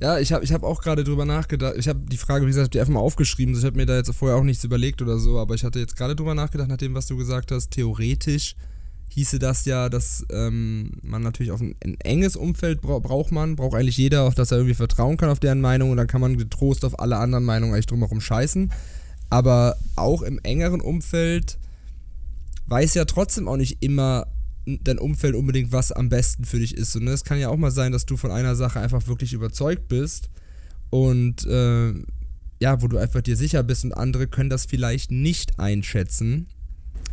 Speaker 3: Ja, ich habe ich hab auch gerade drüber nachgedacht. Ich habe die Frage, wie gesagt, die einfach mal aufgeschrieben. Ich habe mir da jetzt vorher auch nichts überlegt oder so, aber ich hatte jetzt gerade drüber nachgedacht, nach dem, was du gesagt hast. Theoretisch hieße das ja, dass ähm, man natürlich auf ein, ein enges Umfeld bra braucht man, braucht eigentlich jeder, auf das er irgendwie vertrauen kann auf deren Meinung und dann kann man getrost auf alle anderen Meinungen eigentlich drumherum scheißen. Aber auch im engeren Umfeld weiß ja trotzdem auch nicht immer dein Umfeld unbedingt, was am besten für dich ist. Und es kann ja auch mal sein, dass du von einer Sache einfach wirklich überzeugt bist und äh, ja, wo du einfach dir sicher bist und andere können das vielleicht nicht einschätzen.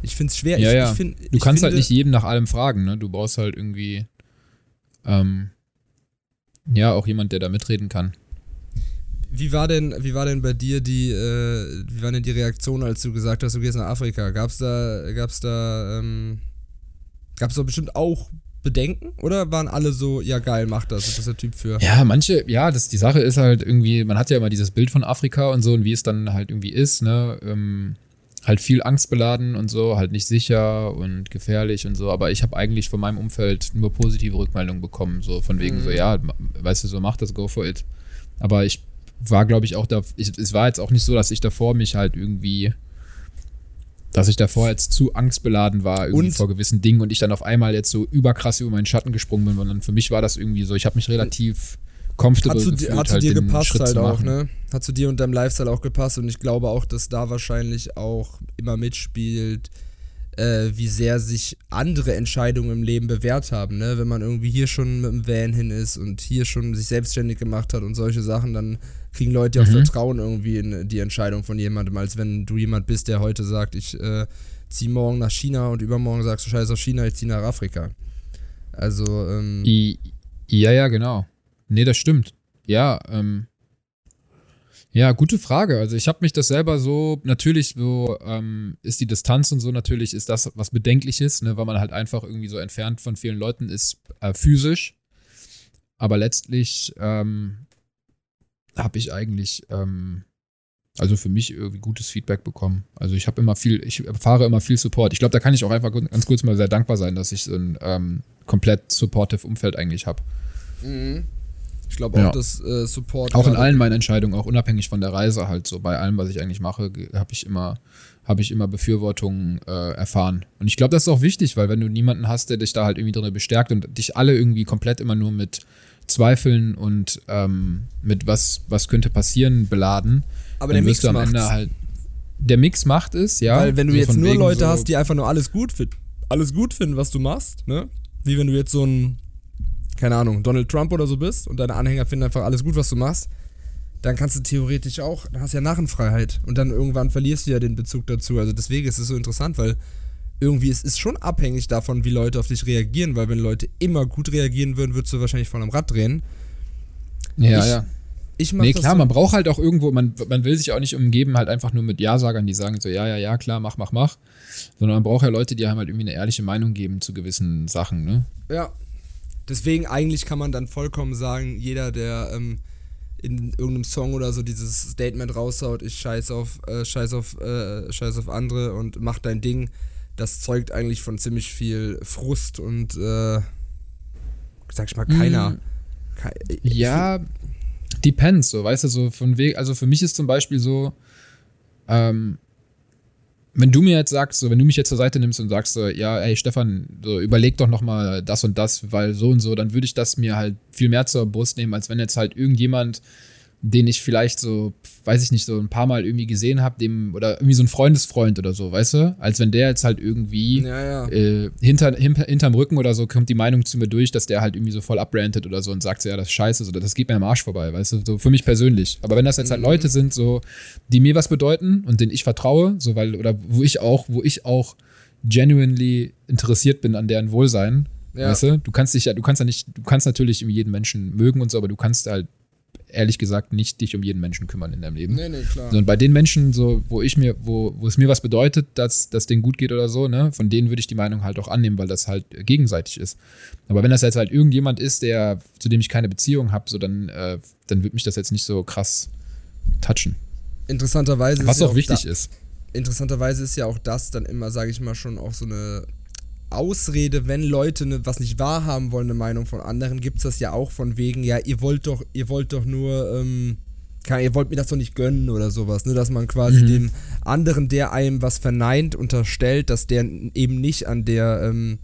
Speaker 3: Ich finde es schwer.
Speaker 2: Ja,
Speaker 3: ich,
Speaker 2: ja.
Speaker 3: Ich find,
Speaker 2: Du kannst halt
Speaker 3: finde-
Speaker 2: nicht jedem nach allem fragen, ne? Du brauchst halt irgendwie, ähm, ja, auch jemand, der da mitreden kann.
Speaker 3: Wie war denn, wie war denn bei dir die, äh, wie war denn die Reaktion, als du gesagt hast, du gehst nach Afrika? Gab's da, gab's da, ähm, gab's da bestimmt auch Bedenken? Oder waren alle so, ja geil, mach das, das ist der Typ für.
Speaker 2: Ja, manche, ja, das, die Sache ist halt irgendwie, man hat ja immer dieses Bild von Afrika und so und wie es dann halt irgendwie ist, ne? Ähm, halt viel angstbeladen und so, halt nicht sicher und gefährlich und so, aber ich habe eigentlich von meinem Umfeld nur positive Rückmeldungen bekommen, so von wegen
Speaker 3: Mhm.
Speaker 2: so, ja, weißt du, so mach das, go for it. Aber ich war, glaube ich, auch da, ich, es war jetzt auch nicht so, dass ich davor mich halt irgendwie, dass ich davor jetzt zu angstbeladen war irgendwie
Speaker 3: Und-
Speaker 2: vor gewissen Dingen und ich dann auf einmal jetzt so überkrass über meinen Schatten gesprungen bin, sondern für mich war das irgendwie so, ich habe mich relativ comfortable
Speaker 3: Hat zu,
Speaker 2: gefühlt,
Speaker 3: dir, hat zu
Speaker 2: halt
Speaker 3: dir gepasst
Speaker 2: Schritt
Speaker 3: halt auch, ne? Hat zu dir und deinem Lifestyle auch gepasst und ich glaube auch, dass da wahrscheinlich auch immer mitspielt, äh, wie sehr sich andere Entscheidungen im Leben bewährt haben, ne? Wenn man irgendwie hier schon mit dem Van hin ist und hier schon sich selbstständig gemacht hat und solche Sachen, dann kriegen Leute auch
Speaker 2: Mhm.
Speaker 3: Vertrauen irgendwie in die Entscheidung von jemandem, als wenn du jemand bist, der heute sagt, ich äh, zieh morgen nach China und übermorgen sagst du scheiß auf China, ich zieh nach Afrika. Also, ähm,
Speaker 2: I, ja, ja, genau. Nee, das stimmt. Ja, ähm, ja, gute Frage. Also ich habe mich das selber so, natürlich so ähm, ist die Distanz und so, natürlich ist das was Bedenkliches, ne, weil man halt einfach irgendwie so entfernt von vielen Leuten ist, äh, physisch. Aber letztlich ähm, habe ich eigentlich, ähm, also für mich irgendwie gutes Feedback bekommen. Also ich habe immer viel, ich erfahre immer viel Support. Ich glaube, da kann ich auch einfach ganz kurz mal sehr dankbar sein, dass ich so ein ähm, komplett supportive Umfeld eigentlich habe.
Speaker 3: mhm. ich glaube auch,
Speaker 2: Ja.
Speaker 3: dass äh, Support
Speaker 2: Auch in allen meinen Entscheidungen, auch unabhängig von der Reise halt so, bei allem, was ich eigentlich mache, habe ich immer, habe ich immer Befürwortung äh, erfahren. Und ich glaube, das ist auch wichtig, weil wenn du niemanden hast, der dich da halt irgendwie drin bestärkt und dich alle irgendwie komplett immer nur mit Zweifeln und ähm, mit was, was könnte passieren beladen,
Speaker 3: Aber der Mix
Speaker 2: du am
Speaker 3: macht's.
Speaker 2: Ende halt. Der Mix macht es, ja.
Speaker 3: Weil wenn du
Speaker 2: so
Speaker 3: jetzt nur Leute
Speaker 2: so,
Speaker 3: hast, die einfach nur alles gut alles gut finden, was du machst, ne? Wie wenn du jetzt so ein keine Ahnung, Donald Trump oder so bist und deine Anhänger finden einfach alles gut, was du machst, dann kannst du theoretisch auch, dann hast du ja Narrenfreiheit und dann irgendwann verlierst du ja den Bezug dazu. Also deswegen ist es so interessant, weil irgendwie es ist schon abhängig davon, wie Leute auf dich reagieren, weil wenn Leute immer gut reagieren würden, würdest du wahrscheinlich voll am Rad drehen.
Speaker 2: Ja,
Speaker 3: Ich-
Speaker 2: ja.
Speaker 3: Ich
Speaker 2: Nee, klar,
Speaker 3: so,
Speaker 2: man braucht halt auch irgendwo, man, man will sich auch nicht umgeben, halt einfach nur mit Ja-Sagern, die sagen so, ja, ja, ja, klar, mach, mach, mach. Sondern man braucht ja Leute, die einem halt irgendwie eine ehrliche Meinung geben zu gewissen Sachen, ne?
Speaker 3: Ja. Deswegen eigentlich kann man dann vollkommen sagen, jeder, der ähm, in irgendeinem Song oder so dieses Statement raushaut, ich scheiß auf, äh, scheiß auf, äh, scheiß auf andere und mach dein Ding, das zeugt eigentlich von ziemlich viel Frust und äh, sag ich mal, keiner.
Speaker 2: Mm.
Speaker 3: kei-
Speaker 2: Ja, depends, so, weißt du, so von Weg, also für mich ist zum Beispiel so, ähm, wenn du mir jetzt sagst, so, wenn du mich jetzt zur Seite nimmst und sagst so, ja, ey, Stefan, so, überleg doch nochmal das und das, weil so und so, dann würde ich das mir halt viel mehr zur Brust nehmen, als wenn jetzt halt irgendjemand, den ich vielleicht so, weiß ich nicht, so ein paar Mal irgendwie gesehen habe, dem, oder irgendwie so ein Freundesfreund oder so, weißt du, als wenn der jetzt halt irgendwie
Speaker 3: Ja, ja.
Speaker 2: äh, hinter, hinter, hinterm Rücken oder so kommt die Meinung zu mir durch, dass der halt irgendwie so voll abrantet oder so und sagt so, ja, das ist scheiße, so, das geht mir am Arsch vorbei, weißt du, so für mich persönlich. Aber wenn das jetzt halt
Speaker 3: Mhm.
Speaker 2: Leute sind, so, die mir was bedeuten und denen ich vertraue, so, weil, oder wo ich auch, wo ich auch genuinely interessiert bin an deren Wohlsein,
Speaker 3: Ja.
Speaker 2: weißt du, du kannst dich ja, du kannst ja nicht, du kannst natürlich jeden Menschen mögen und so, aber du kannst halt ehrlich gesagt nicht dich um jeden Menschen kümmern in deinem Leben.
Speaker 3: Nee, nee, klar.
Speaker 2: So, und bei den Menschen, so, wo ich mir, wo, wo es mir was bedeutet, dass das denen gut geht oder so, ne, von denen würde ich die Meinung halt auch annehmen, weil das halt gegenseitig ist. Aber wenn das jetzt halt irgendjemand ist, der, zu dem ich keine Beziehung habe, so dann, äh, dann wird mich das jetzt nicht so krass touchen.
Speaker 3: Interessanterweise
Speaker 2: Was
Speaker 3: ja
Speaker 2: auch wichtig
Speaker 3: da,
Speaker 2: ist.
Speaker 3: interessanterweise ist ja auch das dann immer, sage ich mal, schon auch so eine Ausrede, wenn Leute ne, was nicht wahrhaben wollen, eine Meinung von anderen, gibt es das ja auch von wegen, ja, ihr wollt doch, ihr wollt doch nur, ähm, keine, ihr wollt mir das doch nicht gönnen oder sowas, ne, dass man quasi
Speaker 2: Mhm.
Speaker 3: dem anderen, der einem was verneint, unterstellt, dass der eben nicht an der, ähm,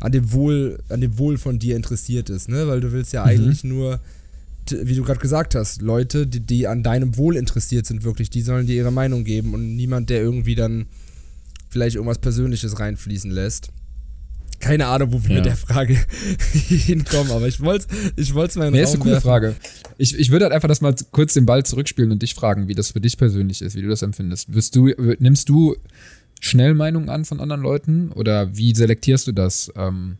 Speaker 3: an dem Wohl, an dem Wohl von dir interessiert ist, ne, weil du willst ja
Speaker 2: Mhm.
Speaker 3: eigentlich nur wie du gerade gesagt hast, Leute, die, die an deinem Wohl interessiert sind, wirklich, die sollen dir ihre Meinung geben und niemand, der irgendwie dann vielleicht irgendwas Persönliches reinfließen lässt. Keine Ahnung, wo wir
Speaker 2: Ja.
Speaker 3: mit der Frage hinkommen, aber ich wollte ich mal in den
Speaker 2: Nee, ist
Speaker 3: Raum
Speaker 2: eine coole
Speaker 3: werfen.
Speaker 2: Frage. Ich, ich würde halt einfach das mal kurz den Ball zurückspielen und dich fragen, wie das für dich persönlich ist, wie du das empfindest. Wirst du, nimmst du schnell Meinungen an von anderen Leuten oder wie selektierst du das? Ähm,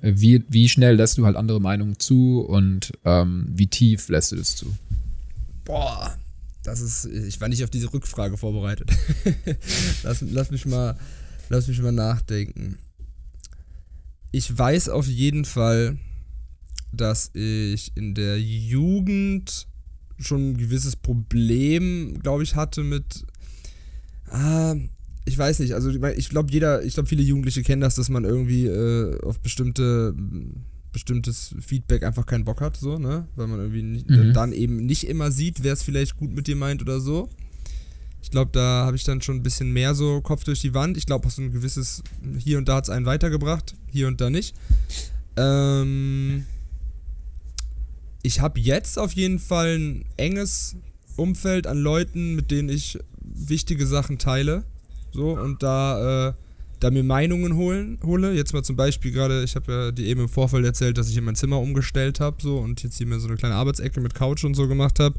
Speaker 2: wie, wie schnell lässt du halt andere Meinungen zu und ähm, wie tief lässt du das zu?
Speaker 3: Boah, das ist, ich war nicht auf diese Rückfrage vorbereitet. lass, lass mich mal, lass mich mal nachdenken. Ich weiß auf jeden Fall, dass ich in der Jugend schon ein gewisses Problem, glaube ich, hatte mit. Ah, ich weiß nicht, also ich glaube, jeder, ich glaube, viele Jugendliche kennen das, dass man irgendwie äh, auf bestimmte bestimmtes Feedback einfach keinen Bock hat, so, ne? Weil man irgendwie nicht,
Speaker 2: Mhm.
Speaker 3: dann eben nicht immer sieht, wer es vielleicht gut mit dir meint oder so. Ich glaube, da habe ich dann schon ein bisschen mehr so Kopf durch die Wand. Ich glaube, auch so ein gewisses, hier und da hat es einen weitergebracht, hier und da nicht. Ähm, ich habe jetzt auf jeden Fall ein enges Umfeld an Leuten, mit denen ich wichtige Sachen teile. So, und da, äh, da mir Meinungen holen, hole. Jetzt mal zum Beispiel gerade, ich habe ja dir eben im Vorfeld erzählt, dass ich hier mein Zimmer umgestellt habe so und jetzt hier mir so eine kleine Arbeitsecke mit Couch und so gemacht habe.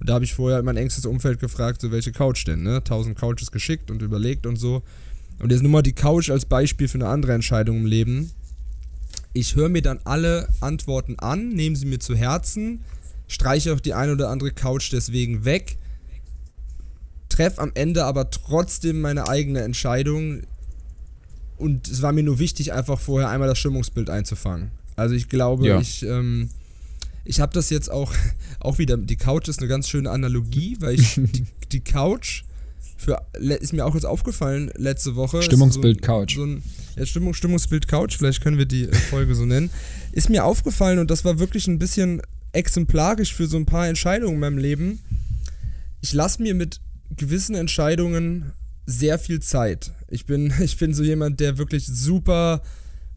Speaker 3: Und da habe ich vorher mein engstes Umfeld gefragt, so welche Couch denn, ne? Tausend Couches geschickt und überlegt und so. Und jetzt nur mal die Couch als Beispiel für eine andere Entscheidung im Leben. Ich höre mir dann alle Antworten an, nehme sie mir zu Herzen, streiche auch die eine oder andere Couch deswegen weg, treffe am Ende aber trotzdem meine eigene Entscheidung. Und es war mir nur wichtig, einfach vorher einmal das Stimmungsbild einzufangen. Also ich glaube,
Speaker 2: Ja.
Speaker 3: ich, ähm, ich habe das jetzt auch, auch wieder, die Couch ist eine ganz schöne Analogie, weil ich die, die Couch für, ist mir auch jetzt aufgefallen letzte Woche.
Speaker 2: Stimmungsbild
Speaker 3: so,
Speaker 2: Couch.
Speaker 3: So ein ja, Stimmung, Stimmungsbild Couch, vielleicht können wir die äh, Folge so nennen. Ist mir aufgefallen und das war wirklich ein bisschen exemplarisch für so ein paar Entscheidungen in meinem Leben. Ich lasse mir mit gewissen Entscheidungen sehr viel Zeit. Ich bin, ich bin so jemand, der wirklich super,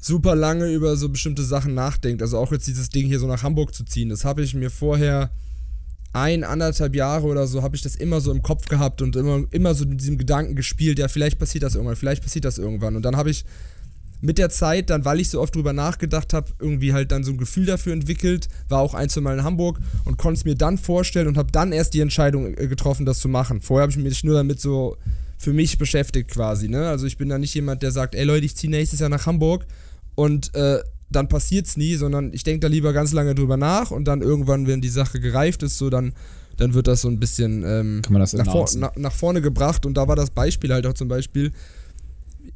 Speaker 3: super lange über so bestimmte Sachen nachdenkt. Also auch jetzt dieses Ding hier so nach Hamburg zu ziehen. Das habe ich mir vorher ein, anderthalb Jahre oder so, habe ich das immer so im Kopf gehabt und immer, immer so mit diesem Gedanken gespielt, ja, vielleicht passiert das irgendwann, vielleicht passiert das irgendwann. Und dann habe ich mit der Zeit, dann, weil ich so oft drüber nachgedacht habe, irgendwie halt dann so ein Gefühl dafür entwickelt, war auch ein, zwei Mal in Hamburg und konnte es mir dann vorstellen und habe dann erst die Entscheidung äh, getroffen, das zu machen. Vorher habe ich mich nur damit so für mich beschäftigt quasi, ne? Also ich bin da nicht jemand, der sagt, ey Leute, ich ziehe nächstes Jahr nach Hamburg und äh, dann es nie, sondern ich denke da lieber ganz lange drüber nach und dann irgendwann, wenn die Sache gereift ist, so dann, dann wird das so ein bisschen ähm, nach, vor, na, nach vorne gebracht. Und da war das Beispiel halt auch zum Beispiel,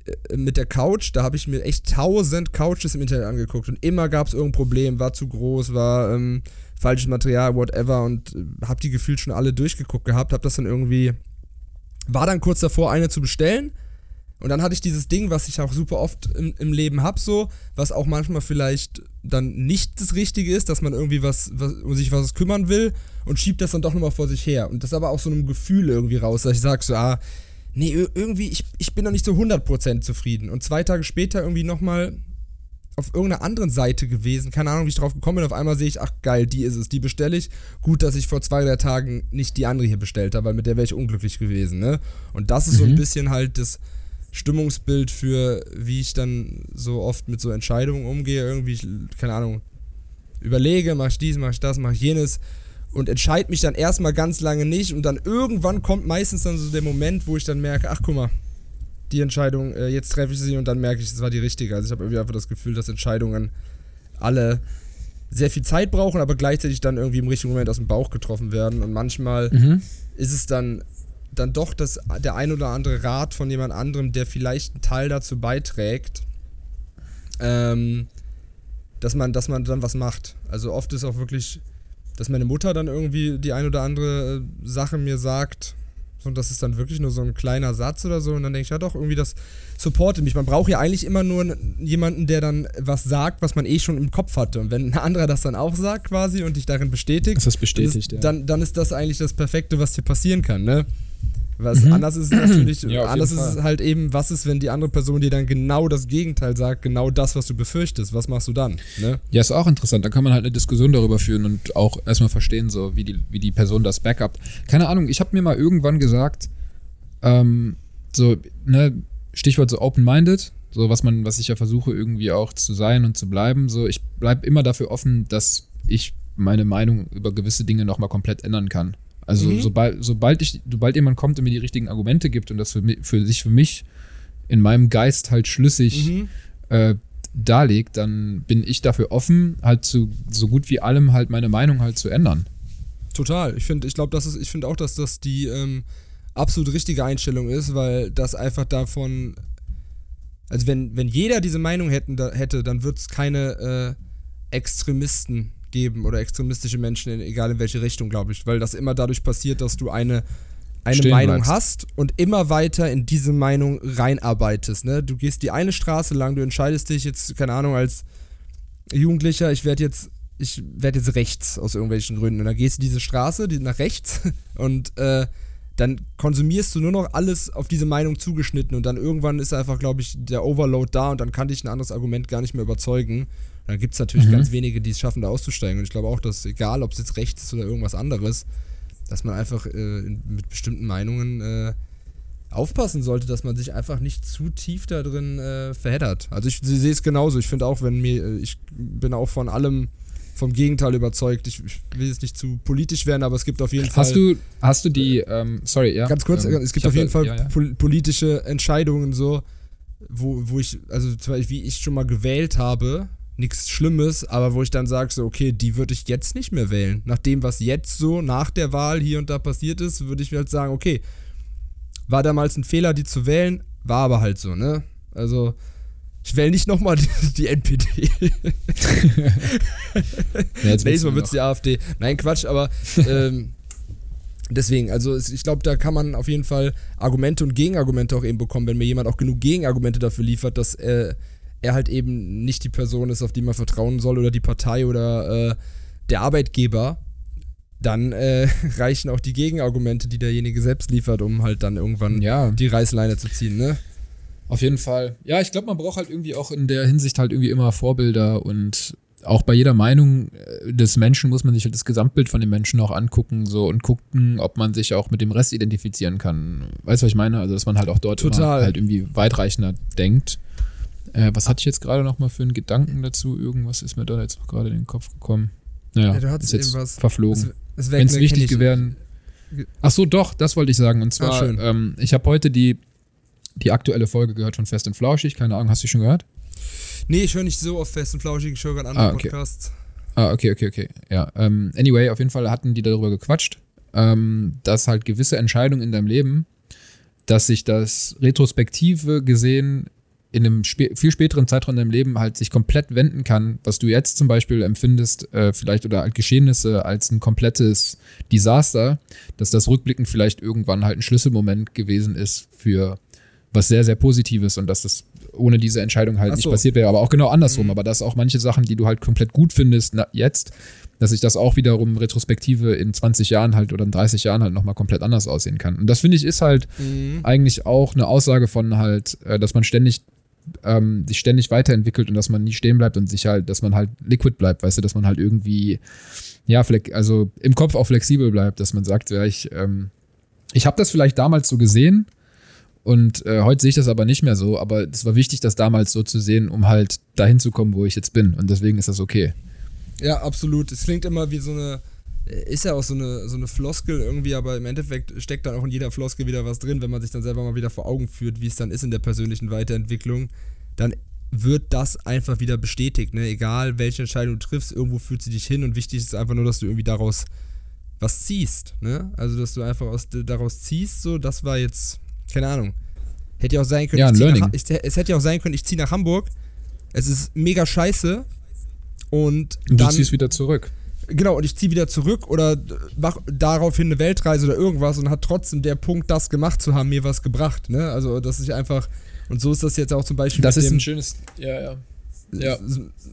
Speaker 3: äh, mit der Couch, da habe ich mir echt tausend Couches im Internet angeguckt und immer gab es irgendein Problem, war zu groß, war ähm, falsches Material, whatever. Und äh, habe die gefühlt schon alle durchgeguckt gehabt, habe das dann irgendwie, war dann kurz davor, eine zu bestellen und dann hatte ich dieses Ding, was ich auch super oft im, im Leben habe, so, was auch manchmal vielleicht dann nicht das Richtige ist, dass man irgendwie was, was um sich was kümmern will und schiebt das dann doch nochmal vor sich her und das aber auch so einem Gefühl irgendwie raus, dass ich sage so, ah, nee, irgendwie, ich, ich bin noch nicht so 100% zufrieden. Und zwei Tage später irgendwie nochmal auf irgendeiner anderen Seite gewesen, keine Ahnung, wie ich drauf gekommen bin. Auf einmal sehe ich, ach geil, die ist es, die bestelle ich. Gut, dass ich vor zwei, drei Tagen nicht die andere hier bestellt habe, weil mit der wäre ich unglücklich gewesen, ne? Und das ist mhm. so ein mhm. bisschen halt das Stimmungsbild für, wie ich dann so oft mit so Entscheidungen umgehe. Irgendwie, keine Ahnung, überlege, mach ich dies, mach ich das, mach ich jenes und entscheide mich dann erstmal ganz lange nicht und dann irgendwann kommt meistens dann so der Moment, wo ich dann merke, ach guck mal, die Entscheidung, äh, jetzt treffe ich sie und dann merke ich, es war die richtige. Also ich habe irgendwie einfach das Gefühl, dass Entscheidungen alle sehr viel Zeit brauchen, aber gleichzeitig dann irgendwie im richtigen Moment aus dem Bauch getroffen werden und manchmal mhm. ist es dann dann doch das, der ein oder andere Rat von jemand anderem, der vielleicht einen Teil dazu beiträgt, ähm, dass man, dass man dann was macht. Also oft ist auch wirklich dass meine Mutter dann irgendwie die ein oder andere äh, Sache mir sagt. Und das ist dann wirklich nur so ein kleiner Satz oder so. Und dann denke ich, ja doch, irgendwie das supportet mich. Man braucht ja eigentlich immer nur jemanden, der dann was sagt, was man eh schon im Kopf hatte. Und wenn ein anderer das dann auch sagt quasi und dich darin bestätigt,
Speaker 2: das bestätigt,
Speaker 3: dann ist, ja. dann, dann ist das eigentlich das Perfekte, was dir passieren kann, ne? Was mhm. anders ist natürlich, ja, anders ist es halt eben, was ist, wenn die andere Person dir dann genau das Gegenteil sagt, genau das, was du befürchtest, was machst du dann? Ne?
Speaker 2: Ja, ist auch interessant. Da kann man halt eine Diskussion darüber führen und auch erstmal verstehen, so wie die, wie die Person das Backup. Keine Ahnung, ich habe mir mal irgendwann gesagt, ähm, so, ne, Stichwort so open-minded, so was man, was ich ja versuche irgendwie auch zu sein und zu bleiben. So, ich bleibe immer dafür offen, dass ich meine Meinung über gewisse Dinge nochmal komplett ändern kann. Also mhm. sobald, sobald ich, sobald jemand kommt und mir die richtigen Argumente gibt und das für, für sich für mich in meinem Geist halt schlüssig mhm. äh, darlegt, dann bin ich dafür offen, halt zu so gut wie allem halt meine Meinung halt zu ändern.
Speaker 3: Total. Ich finde, ich glaube, das ist, ich finde auch, dass das die ähm, absolut richtige Einstellung ist, weil das einfach davon, also wenn, wenn jeder diese Meinung hätten, da, hätte, dann wird es keine äh, Extremisten geben oder extremistische Menschen, in, egal in welche Richtung, glaube ich, weil das immer dadurch passiert, dass du eine, eine Meinung bleibst. hast und immer weiter in diese Meinung reinarbeitest. Ne? Du gehst die eine Straße lang, du entscheidest dich jetzt, keine Ahnung, als Jugendlicher, ich werde jetzt, ich werde jetzt rechts aus irgendwelchen Gründen. Und dann gehst du diese Straße, die nach rechts und äh, dann konsumierst du nur noch alles auf diese Meinung zugeschnitten und dann irgendwann ist einfach, glaube ich, der Overload da und dann kann dich ein anderes Argument gar nicht mehr überzeugen dann gibt es natürlich mhm. ganz wenige, die es schaffen, da auszusteigen. Und ich glaube auch, dass egal, ob es jetzt rechts ist oder irgendwas anderes, dass man einfach äh, mit bestimmten Meinungen äh, aufpassen sollte, dass man sich einfach nicht zu tief da drin äh, verheddert. Also ich sehe es genauso. Ich finde auch, wenn mir, äh, ich bin auch von allem vom Gegenteil überzeugt. Ich, ich, will jetzt nicht zu politisch werden, aber es gibt auf jeden
Speaker 2: hast
Speaker 3: Fall.
Speaker 2: Du, hast du die, ähm, sorry, ja.
Speaker 3: Ganz kurz, ähm, es gibt auf jeden Fall ja, ja. politische Entscheidungen so, wo, wo ich, also zum Beispiel, wie ich schon mal gewählt habe, nichts Schlimmes, aber wo ich dann sage, so, okay, die würde ich jetzt nicht mehr wählen. Nach dem, was jetzt so nach der Wahl hier und da passiert ist, würde ich mir halt sagen, okay, war damals ein Fehler, die zu wählen, war aber halt so, ne? Also, ich wähle nicht nochmal die, die NPD. Nächstes Mal wird es die AfD. Nein, Quatsch, aber ähm, deswegen, also ich glaube, da kann man auf jeden Fall Argumente und Gegenargumente auch eben bekommen, wenn mir jemand auch genug Gegenargumente dafür liefert, dass äh, er halt eben nicht die Person ist, auf die man vertrauen soll oder die Partei oder äh, der Arbeitgeber, dann äh, reichen auch die Gegenargumente, die derjenige selbst liefert, um halt dann irgendwann ja. die Reißleine zu ziehen, ne?
Speaker 2: Auf jeden Fall. Ja, ich glaube, man braucht halt irgendwie auch in der Hinsicht halt irgendwie immer Vorbilder und auch bei jeder Meinung äh, des Menschen muss man sich halt das Gesamtbild von dem Menschen auch angucken so und gucken, ob man sich auch mit dem Rest identifizieren kann. Weißt du, was ich meine? Also, dass man halt auch dort
Speaker 3: Total.
Speaker 2: halt irgendwie weitreichender denkt Äh, was hatte ich jetzt gerade noch mal für einen Gedanken dazu? Irgendwas ist mir da jetzt noch gerade in den Kopf gekommen. Naja,
Speaker 3: Ja, du hattest
Speaker 2: ist jetzt
Speaker 3: irgendwas-
Speaker 2: verflogen.
Speaker 3: Es
Speaker 2: Wenn es wichtig gewesen. Ach so, doch, das wollte ich sagen. Und zwar,
Speaker 3: Ah, schön.
Speaker 2: ähm, ich habe heute die, die aktuelle Folge gehört von Fest und Flauschig. Keine Ahnung, hast du die schon gehört?
Speaker 3: Nee, ich höre nicht so auf Fest und Flauschig, ich höre gerade
Speaker 2: Ah,
Speaker 3: andere
Speaker 2: okay.
Speaker 3: Podcasts.
Speaker 2: Ah, okay, okay, okay. Ja, ähm, anyway, auf jeden Fall hatten die darüber gequatscht, ähm, dass halt gewisse Entscheidungen in deinem Leben, dass sich das Retrospektive gesehen in einem spä viel späteren Zeitraum in deinem Leben halt sich komplett wenden kann, was du jetzt zum Beispiel empfindest, äh, vielleicht oder halt Geschehnisse als ein komplettes Desaster, dass das rückblickend vielleicht irgendwann halt ein Schlüsselmoment gewesen ist für was sehr, sehr Positives und dass das ohne diese Entscheidung halt
Speaker 3: Ach
Speaker 2: nicht
Speaker 3: so.
Speaker 2: passiert wäre, aber auch genau andersrum,
Speaker 3: Mhm.
Speaker 2: aber dass auch manche Sachen, die du halt komplett gut findest na, jetzt, dass sich das auch wiederum Retrospektive in 20 Jahren halt oder in 30 Jahren halt nochmal komplett anders aussehen kann. Und das finde ich ist halt
Speaker 3: Mhm.
Speaker 2: eigentlich auch eine Aussage von halt, äh, dass man ständig ähm, sich ständig weiterentwickelt und dass man nie stehen bleibt und sich halt, dass man halt liquid bleibt, weißt du, dass man halt irgendwie, ja, also im Kopf auch flexibel bleibt, dass man sagt, ja, ich, ähm, ich habe das vielleicht damals so gesehen und äh, heute sehe ich das aber nicht mehr so, aber es war wichtig, das damals so zu sehen, um halt dahin zu kommen, wo ich jetzt bin und deswegen ist das okay.
Speaker 3: Ja, absolut. Es klingt immer wie so eine. Ist ja auch so eine, so eine Floskel irgendwie, aber im Endeffekt steckt dann auch in jeder Floskel wieder was drin, wenn man sich dann selber mal wieder vor Augen führt, wie es dann ist in der persönlichen Weiterentwicklung. Dann wird das einfach wieder bestätigt, ne? Egal welche Entscheidung du triffst, irgendwo führt sie dich hin und wichtig ist einfach nur, dass du irgendwie daraus was ziehst, ne? Also, dass du einfach aus, daraus ziehst, so, das war jetzt, keine Ahnung. Hätte ja auch sein können,
Speaker 2: Ja,
Speaker 3: ich
Speaker 2: Learning.
Speaker 3: nach, ich, es hätte ja auch sein können, ich ziehe nach Hamburg, es ist mega scheiße und,
Speaker 2: Und du
Speaker 3: dann,
Speaker 2: ziehst wieder zurück.
Speaker 3: Genau, und ich ziehe wieder zurück oder mach daraufhin eine Weltreise oder irgendwas und hat trotzdem der Punkt, das gemacht zu haben, mir was gebracht. Ne? Also, dass ich einfach, und so ist das jetzt auch zum Beispiel
Speaker 2: Das
Speaker 3: mit,
Speaker 2: ist
Speaker 3: dem,
Speaker 2: ein schönes, ja, ja. Ja.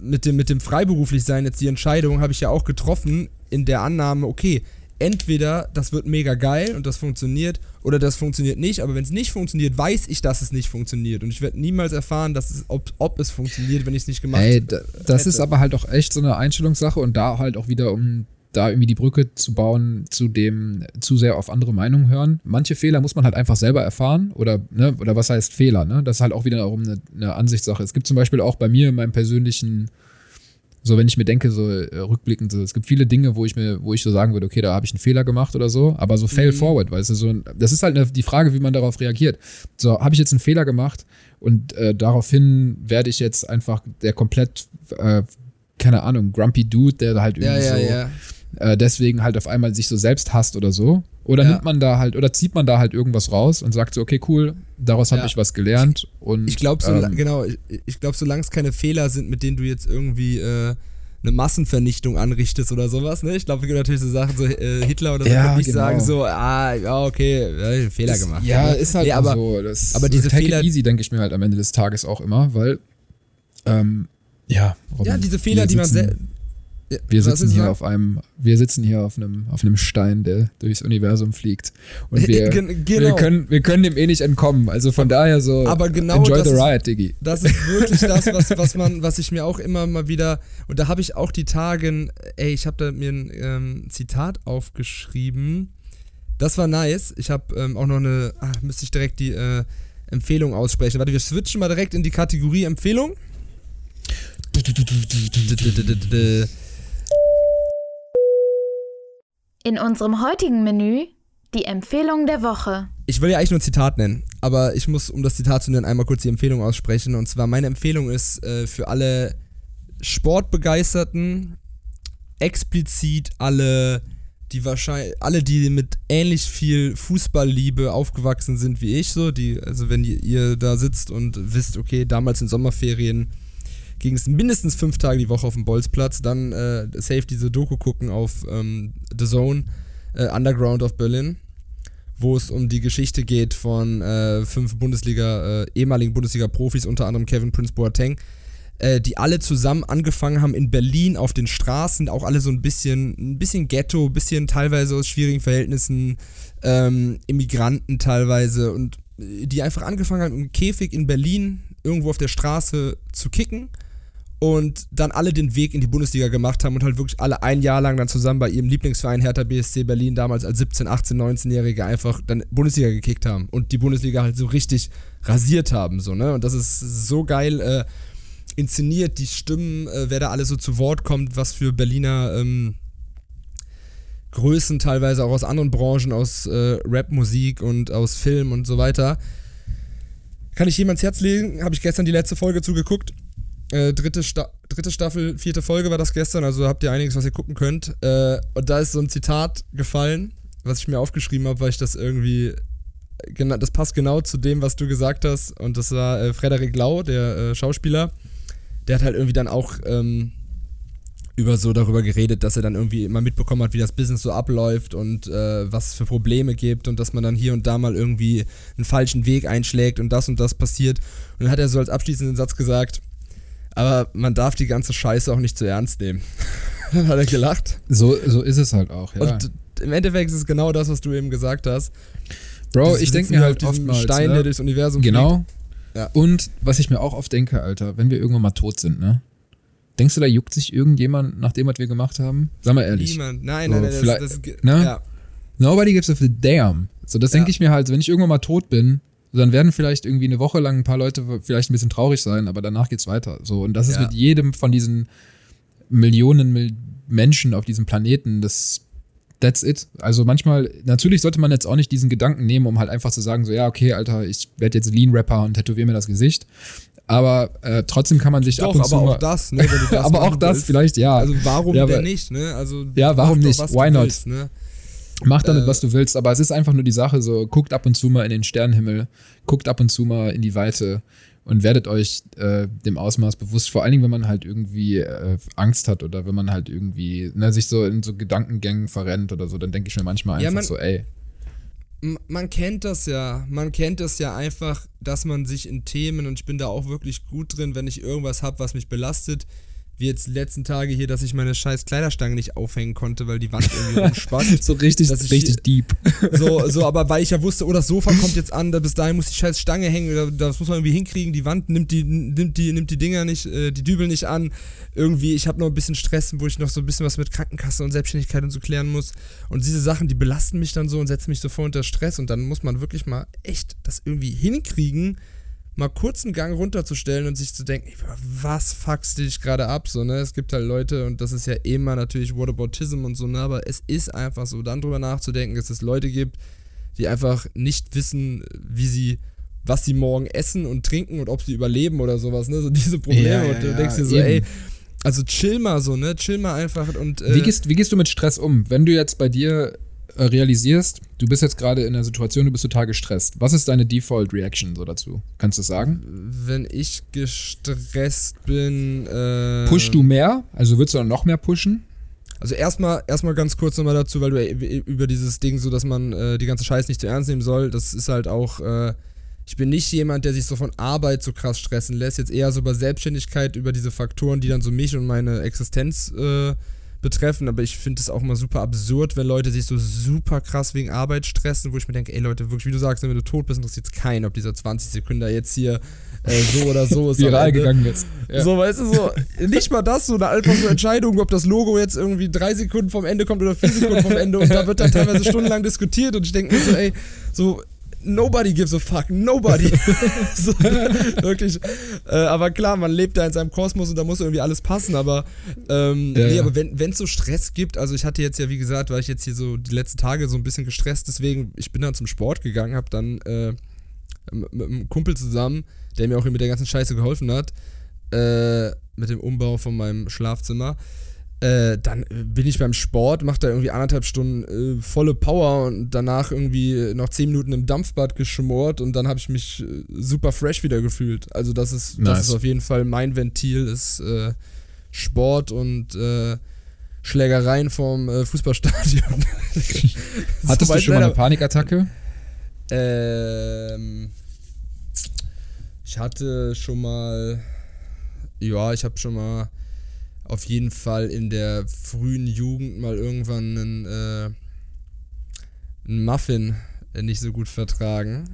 Speaker 3: mit dem, mit dem Freiberuflichsein jetzt die Entscheidung habe ich ja auch getroffen in der Annahme, okay, entweder das wird mega geil und das funktioniert oder das funktioniert nicht, aber wenn es nicht funktioniert, weiß ich, dass es nicht funktioniert und ich werde niemals erfahren, dass es, ob, ob es funktioniert, wenn ich es nicht gemacht
Speaker 2: Ey,
Speaker 3: hätte.
Speaker 2: da, das ist aber halt auch echt so eine Einstellungssache und da halt auch wieder, um da irgendwie die Brücke zu bauen, zu dem zu sehr auf andere Meinungen hören. Manche Fehler muss man halt einfach selber erfahren oder, ne, oder was heißt Fehler, ne? Das ist halt auch wieder darum eine, eine Ansichtssache. Es gibt zum Beispiel auch bei mir in meinem persönlichen, so wenn ich mir denke, so äh, rückblickend, so, es gibt viele Dinge, wo ich mir, wo ich so sagen würde, okay, da habe ich einen Fehler gemacht oder so, aber so fail
Speaker 3: Mhm.
Speaker 2: forward, weißt du, so, das ist halt eine, die Frage, wie man darauf reagiert. So, habe ich jetzt einen Fehler gemacht und äh, daraufhin werde ich jetzt einfach der komplett, äh, keine Ahnung, grumpy Dude, der halt
Speaker 3: ja,
Speaker 2: irgendwie
Speaker 3: ja,
Speaker 2: so
Speaker 3: ja.
Speaker 2: Äh, deswegen halt auf einmal sich so selbst hasst oder so. Oder
Speaker 3: Ja.
Speaker 2: nimmt man da halt, oder zieht man da halt irgendwas raus und sagt so, okay, cool, daraus habe
Speaker 3: Ja.
Speaker 2: ich was gelernt. Und,
Speaker 3: Ich glaube, so,
Speaker 2: ähm,
Speaker 3: genau, ich, ich glaube, solange es keine Fehler sind, mit denen du jetzt irgendwie äh, eine Massenvernichtung anrichtest oder sowas, ne? Ich glaube, es gibt natürlich so Sachen, so äh, Hitler oder so,
Speaker 2: Ja,
Speaker 3: nicht
Speaker 2: genau.
Speaker 3: sagen, so, ah, ja, okay, Fehler
Speaker 2: ist,
Speaker 3: gemacht.
Speaker 2: Ja, ist halt
Speaker 3: Nee, aber,
Speaker 2: so. Das,
Speaker 3: aber diese
Speaker 2: take
Speaker 3: Fehler-
Speaker 2: it easy, denke ich mir halt am Ende des Tages auch immer, weil, ähm, ja, Robin,
Speaker 3: Ja, diese Fehler, die man
Speaker 2: sitzen-
Speaker 3: sel- Ja,
Speaker 2: Wir sitzen
Speaker 3: ist
Speaker 2: hier auf einem, wir sitzen hier auf einem, auf einem Stein, der durchs Universum fliegt. Und wir,
Speaker 3: Gen-
Speaker 2: wir,
Speaker 3: genau.
Speaker 2: können, wir können dem eh nicht entkommen. Also von daher so,
Speaker 3: Aber genau
Speaker 2: enjoy the
Speaker 3: ist-
Speaker 2: ride, Diggi.
Speaker 3: Das ist wirklich das, was, was man, was ich mir auch immer mal wieder, und da habe ich auch die Tage, ey, ich habe da mir ein ähm, Zitat aufgeschrieben. Das war nice. Ich habe ähm, auch noch eine, ah, müsste ich direkt die äh, Empfehlung aussprechen. Warte, wir switchen mal direkt in die Kategorie Empfehlung.
Speaker 1: In unserem heutigen Menü die Empfehlung der Woche.
Speaker 3: Ich will ja eigentlich nur ein Zitat nennen, aber ich muss, um das Zitat zu nennen, einmal kurz die Empfehlung aussprechen. Und zwar, meine Empfehlung ist äh, für alle Sportbegeisterten, explizit alle, die wahrscheinlich, alle, die mit ähnlich viel Fußballliebe aufgewachsen sind wie ich, so, die, also wenn ihr, ihr da sitzt und wisst, okay, damals in Sommerferien ging es mindestens fünf Tage die Woche auf dem Bolzplatz, dann äh, safe diese Doku gucken auf ähm, The Zone, äh, Underground of Berlin wo es um die Geschichte geht von äh, fünf Bundesliga, äh, ehemaligen Bundesliga-Profis, unter anderem Kevin Prince Boateng, äh, die alle zusammen angefangen haben in Berlin auf den Straßen, auch alle so ein bisschen, ein bisschen Ghetto, ein bisschen teilweise aus schwierigen Verhältnissen, ähm, Immigranten teilweise und äh, die einfach angefangen haben im Käfig in Berlin irgendwo auf der Straße zu kicken und dann alle den Weg in die Bundesliga gemacht haben und halt wirklich alle ein Jahr lang dann zusammen bei ihrem Lieblingsverein Hertha BSC Berlin damals als 17, 18, 19-Jährige einfach dann Bundesliga gekickt haben und die Bundesliga halt so richtig rasiert haben, so, ne? Und das ist so geil äh, inszeniert, die Stimmen, äh, wer da alles so zu Wort kommt, was für Berliner ähm, Größen teilweise auch aus anderen Branchen, aus äh, Rap-Musik und aus Film und so weiter. Kann ich jedem ans Herz legen, habe ich gestern die letzte Folge zugeguckt äh, dritte, Sta dritte Staffel, vierte Folge war das gestern, also habt ihr einiges, was ihr gucken könnt. Äh, und da ist so ein Zitat gefallen, was ich mir aufgeschrieben habe, weil ich das irgendwie. Genau, das passt genau zu dem, was du gesagt hast. Und das war äh, Frederik Lau, der äh, Schauspieler. Der hat halt irgendwie dann auch ähm, über so darüber geredet, dass er dann irgendwie immer mitbekommen hat, wie das Business so abläuft und äh, was es für Probleme gibt und dass man dann hier und da mal irgendwie einen falschen Weg einschlägt und das und das passiert. Und dann hat er so als abschließenden Satz gesagt, aber man darf die ganze Scheiße auch nicht zu ernst nehmen. Dann hat er gelacht.
Speaker 2: So, so ist es halt auch, ja.
Speaker 3: Und im Endeffekt ist es genau das, was du eben gesagt hast.
Speaker 2: Bro, ich denke mir halt oftmals.
Speaker 3: Stein,
Speaker 2: ne?
Speaker 3: der durchs Universum
Speaker 2: Genau.
Speaker 3: Ja.
Speaker 2: Und was ich mir auch oft denke, Alter, wenn wir irgendwann mal tot sind, ne? Denkst du, da juckt sich irgendjemand nach dem, was wir gemacht haben? Sag mal ehrlich.
Speaker 3: Niemand. Nein,
Speaker 2: So,
Speaker 3: nein, nein. das, das,
Speaker 2: ne?
Speaker 3: ja.
Speaker 2: Nobody gives a damn. So, das
Speaker 3: Ja.
Speaker 2: denke ich mir halt, wenn ich irgendwann mal tot bin, dann werden vielleicht irgendwie eine Woche lang ein paar Leute vielleicht ein bisschen traurig sein, aber danach geht's weiter. So, und das ist
Speaker 3: Ja.
Speaker 2: mit jedem von diesen Millionen Mil Menschen auf diesem Planeten, das that's it. Also manchmal, natürlich sollte man jetzt auch nicht diesen Gedanken nehmen, um halt einfach zu sagen, so, ja, okay, Alter, ich werde jetzt Lean-Rapper und tätowiere mir das Gesicht. Aber äh, trotzdem kann man sich
Speaker 3: Doch,
Speaker 2: ab und
Speaker 3: aber
Speaker 2: zu
Speaker 3: auch
Speaker 2: mal,
Speaker 3: das, ne, das
Speaker 2: aber auch das
Speaker 3: willst.
Speaker 2: vielleicht, ja.
Speaker 3: Also warum
Speaker 2: Ja,
Speaker 3: denn
Speaker 2: aber-
Speaker 3: nicht, ne? Also
Speaker 2: Ja, warum
Speaker 3: doch,
Speaker 2: nicht? Why not?
Speaker 3: Willst, ne?
Speaker 2: Mach damit,
Speaker 3: Äh,
Speaker 2: was du willst, aber es ist einfach nur die Sache, so guckt ab und zu mal in den Sternenhimmel, guckt ab und zu mal in die Weite und werdet euch äh, dem Ausmaß bewusst, vor allen Dingen, wenn man halt irgendwie äh, Angst hat oder wenn man halt irgendwie ne, sich so in so Gedankengängen verrennt oder so, dann denke ich mir manchmal
Speaker 3: Ja,
Speaker 2: einfach
Speaker 3: man-
Speaker 2: so, ey,
Speaker 3: man kennt das ja. Man kennt das ja einfach, dass man sich in Themen, und ich bin da auch wirklich gut drin, wenn ich irgendwas habe, was mich belastet, wie jetzt die letzten Tage hier, dass ich meine scheiß Kleiderstange nicht aufhängen konnte, weil die Wand irgendwie rumspannt.
Speaker 2: so richtig,
Speaker 3: dass ich
Speaker 2: richtig deep.
Speaker 3: So, so, aber weil ich ja wusste, oh, das Sofa kommt jetzt an, da bis dahin muss die scheiß Stange hängen, oder das muss man irgendwie hinkriegen, die Wand nimmt die, nimmt die, nimmt die Dinger nicht, äh, die Dübel nicht an. Irgendwie, ich habe noch ein bisschen Stress, wo ich noch so ein bisschen was mit Krankenkasse und Selbstständigkeit und so klären muss. Und diese Sachen, die belasten mich dann so und setzen mich so voll unter Stress. Und dann muss man wirklich mal echt das irgendwie hinkriegen, mal kurz einen Gang runterzustellen und sich zu denken, was fuckst du dich gerade ab? So, ne? Es gibt halt Leute, und das ist ja immer natürlich Whataboutism und so, ne? aber es ist einfach so, dann drüber nachzudenken, dass es Leute gibt, die einfach nicht wissen, wie sie, was sie morgen essen und trinken und ob sie überleben oder sowas, ne? So diese Probleme.
Speaker 2: Ja, ja,
Speaker 3: und du denkst dir so,
Speaker 2: eben.
Speaker 3: ey, also chill mal so, ne? Chill mal einfach und äh,
Speaker 2: Wie, gehst, wie gehst du mit Stress um? Wenn du jetzt bei dir realisierst, du bist jetzt gerade in der Situation, du bist total gestresst. Was ist deine Default Reaction so dazu? Kannst du sagen?
Speaker 3: wenn ich gestresst bin, äh,
Speaker 2: Pushst du mehr? Also würdest du dann noch mehr pushen?
Speaker 3: Also erstmal erstmal ganz kurz nochmal dazu, weil du über dieses Ding so, dass man äh, die ganze Scheiße nicht zu ernst nehmen soll, das ist halt auch, äh, ich bin nicht jemand, der sich so von Arbeit so krass stressen lässt, jetzt eher so über Selbstständigkeit, über diese Faktoren, die dann so mich und meine Existenz äh, betreffen, aber ich finde es auch immer super absurd, wenn Leute sich so super krass wegen Arbeit stressen, wo ich mir denke, ey Leute, wirklich, wie du sagst, wenn du tot bist, interessiert es keinen, ob dieser 20 Sekunden jetzt hier äh, so oder so ist.
Speaker 2: Viral gegangen ist. Ja.
Speaker 3: So, weißt du, so, nicht mal das, so eine einfach so Entscheidung, ob das Logo jetzt irgendwie drei Sekunden vom Ende kommt oder vier Sekunden vom Ende und da wird dann teilweise stundenlang diskutiert und ich denke mir so, ey, so, nobody gives a fuck, nobody. so, wirklich. Äh, aber klar, man lebt da in seinem Kosmos und da muss irgendwie alles passen, aber, ähm,
Speaker 2: Ja,
Speaker 3: nee,
Speaker 2: ja.
Speaker 3: aber wenn es so Stress gibt, also ich hatte jetzt ja, wie gesagt, war ich jetzt hier so die letzten Tage so ein bisschen gestresst, deswegen, ich bin dann zum Sport gegangen, hab dann, äh, mit, mit einem Kumpel zusammen, der mir auch mit der ganzen Scheiße geholfen hat, äh, mit dem Umbau von meinem Schlafzimmer. Äh, dann bin ich beim Sport, mache da irgendwie anderthalb Stunden äh, volle Power und danach irgendwie noch zehn Minuten im Dampfbad geschmort und dann habe ich mich äh, super fresh wieder gefühlt. Also das ist,
Speaker 2: Nice.
Speaker 3: das ist auf jeden Fall mein Ventil, ist äh, Sport und äh, Schlägereien vorm äh, Fußballstadion.
Speaker 2: Hattest
Speaker 3: Soweit
Speaker 2: du schon mal eine Panikattacke?
Speaker 3: ähm, ich hatte schon mal, ja, ich habe schon mal auf jeden Fall in der frühen Jugend mal irgendwann einen, äh, einen Muffin äh, nicht so gut vertragen.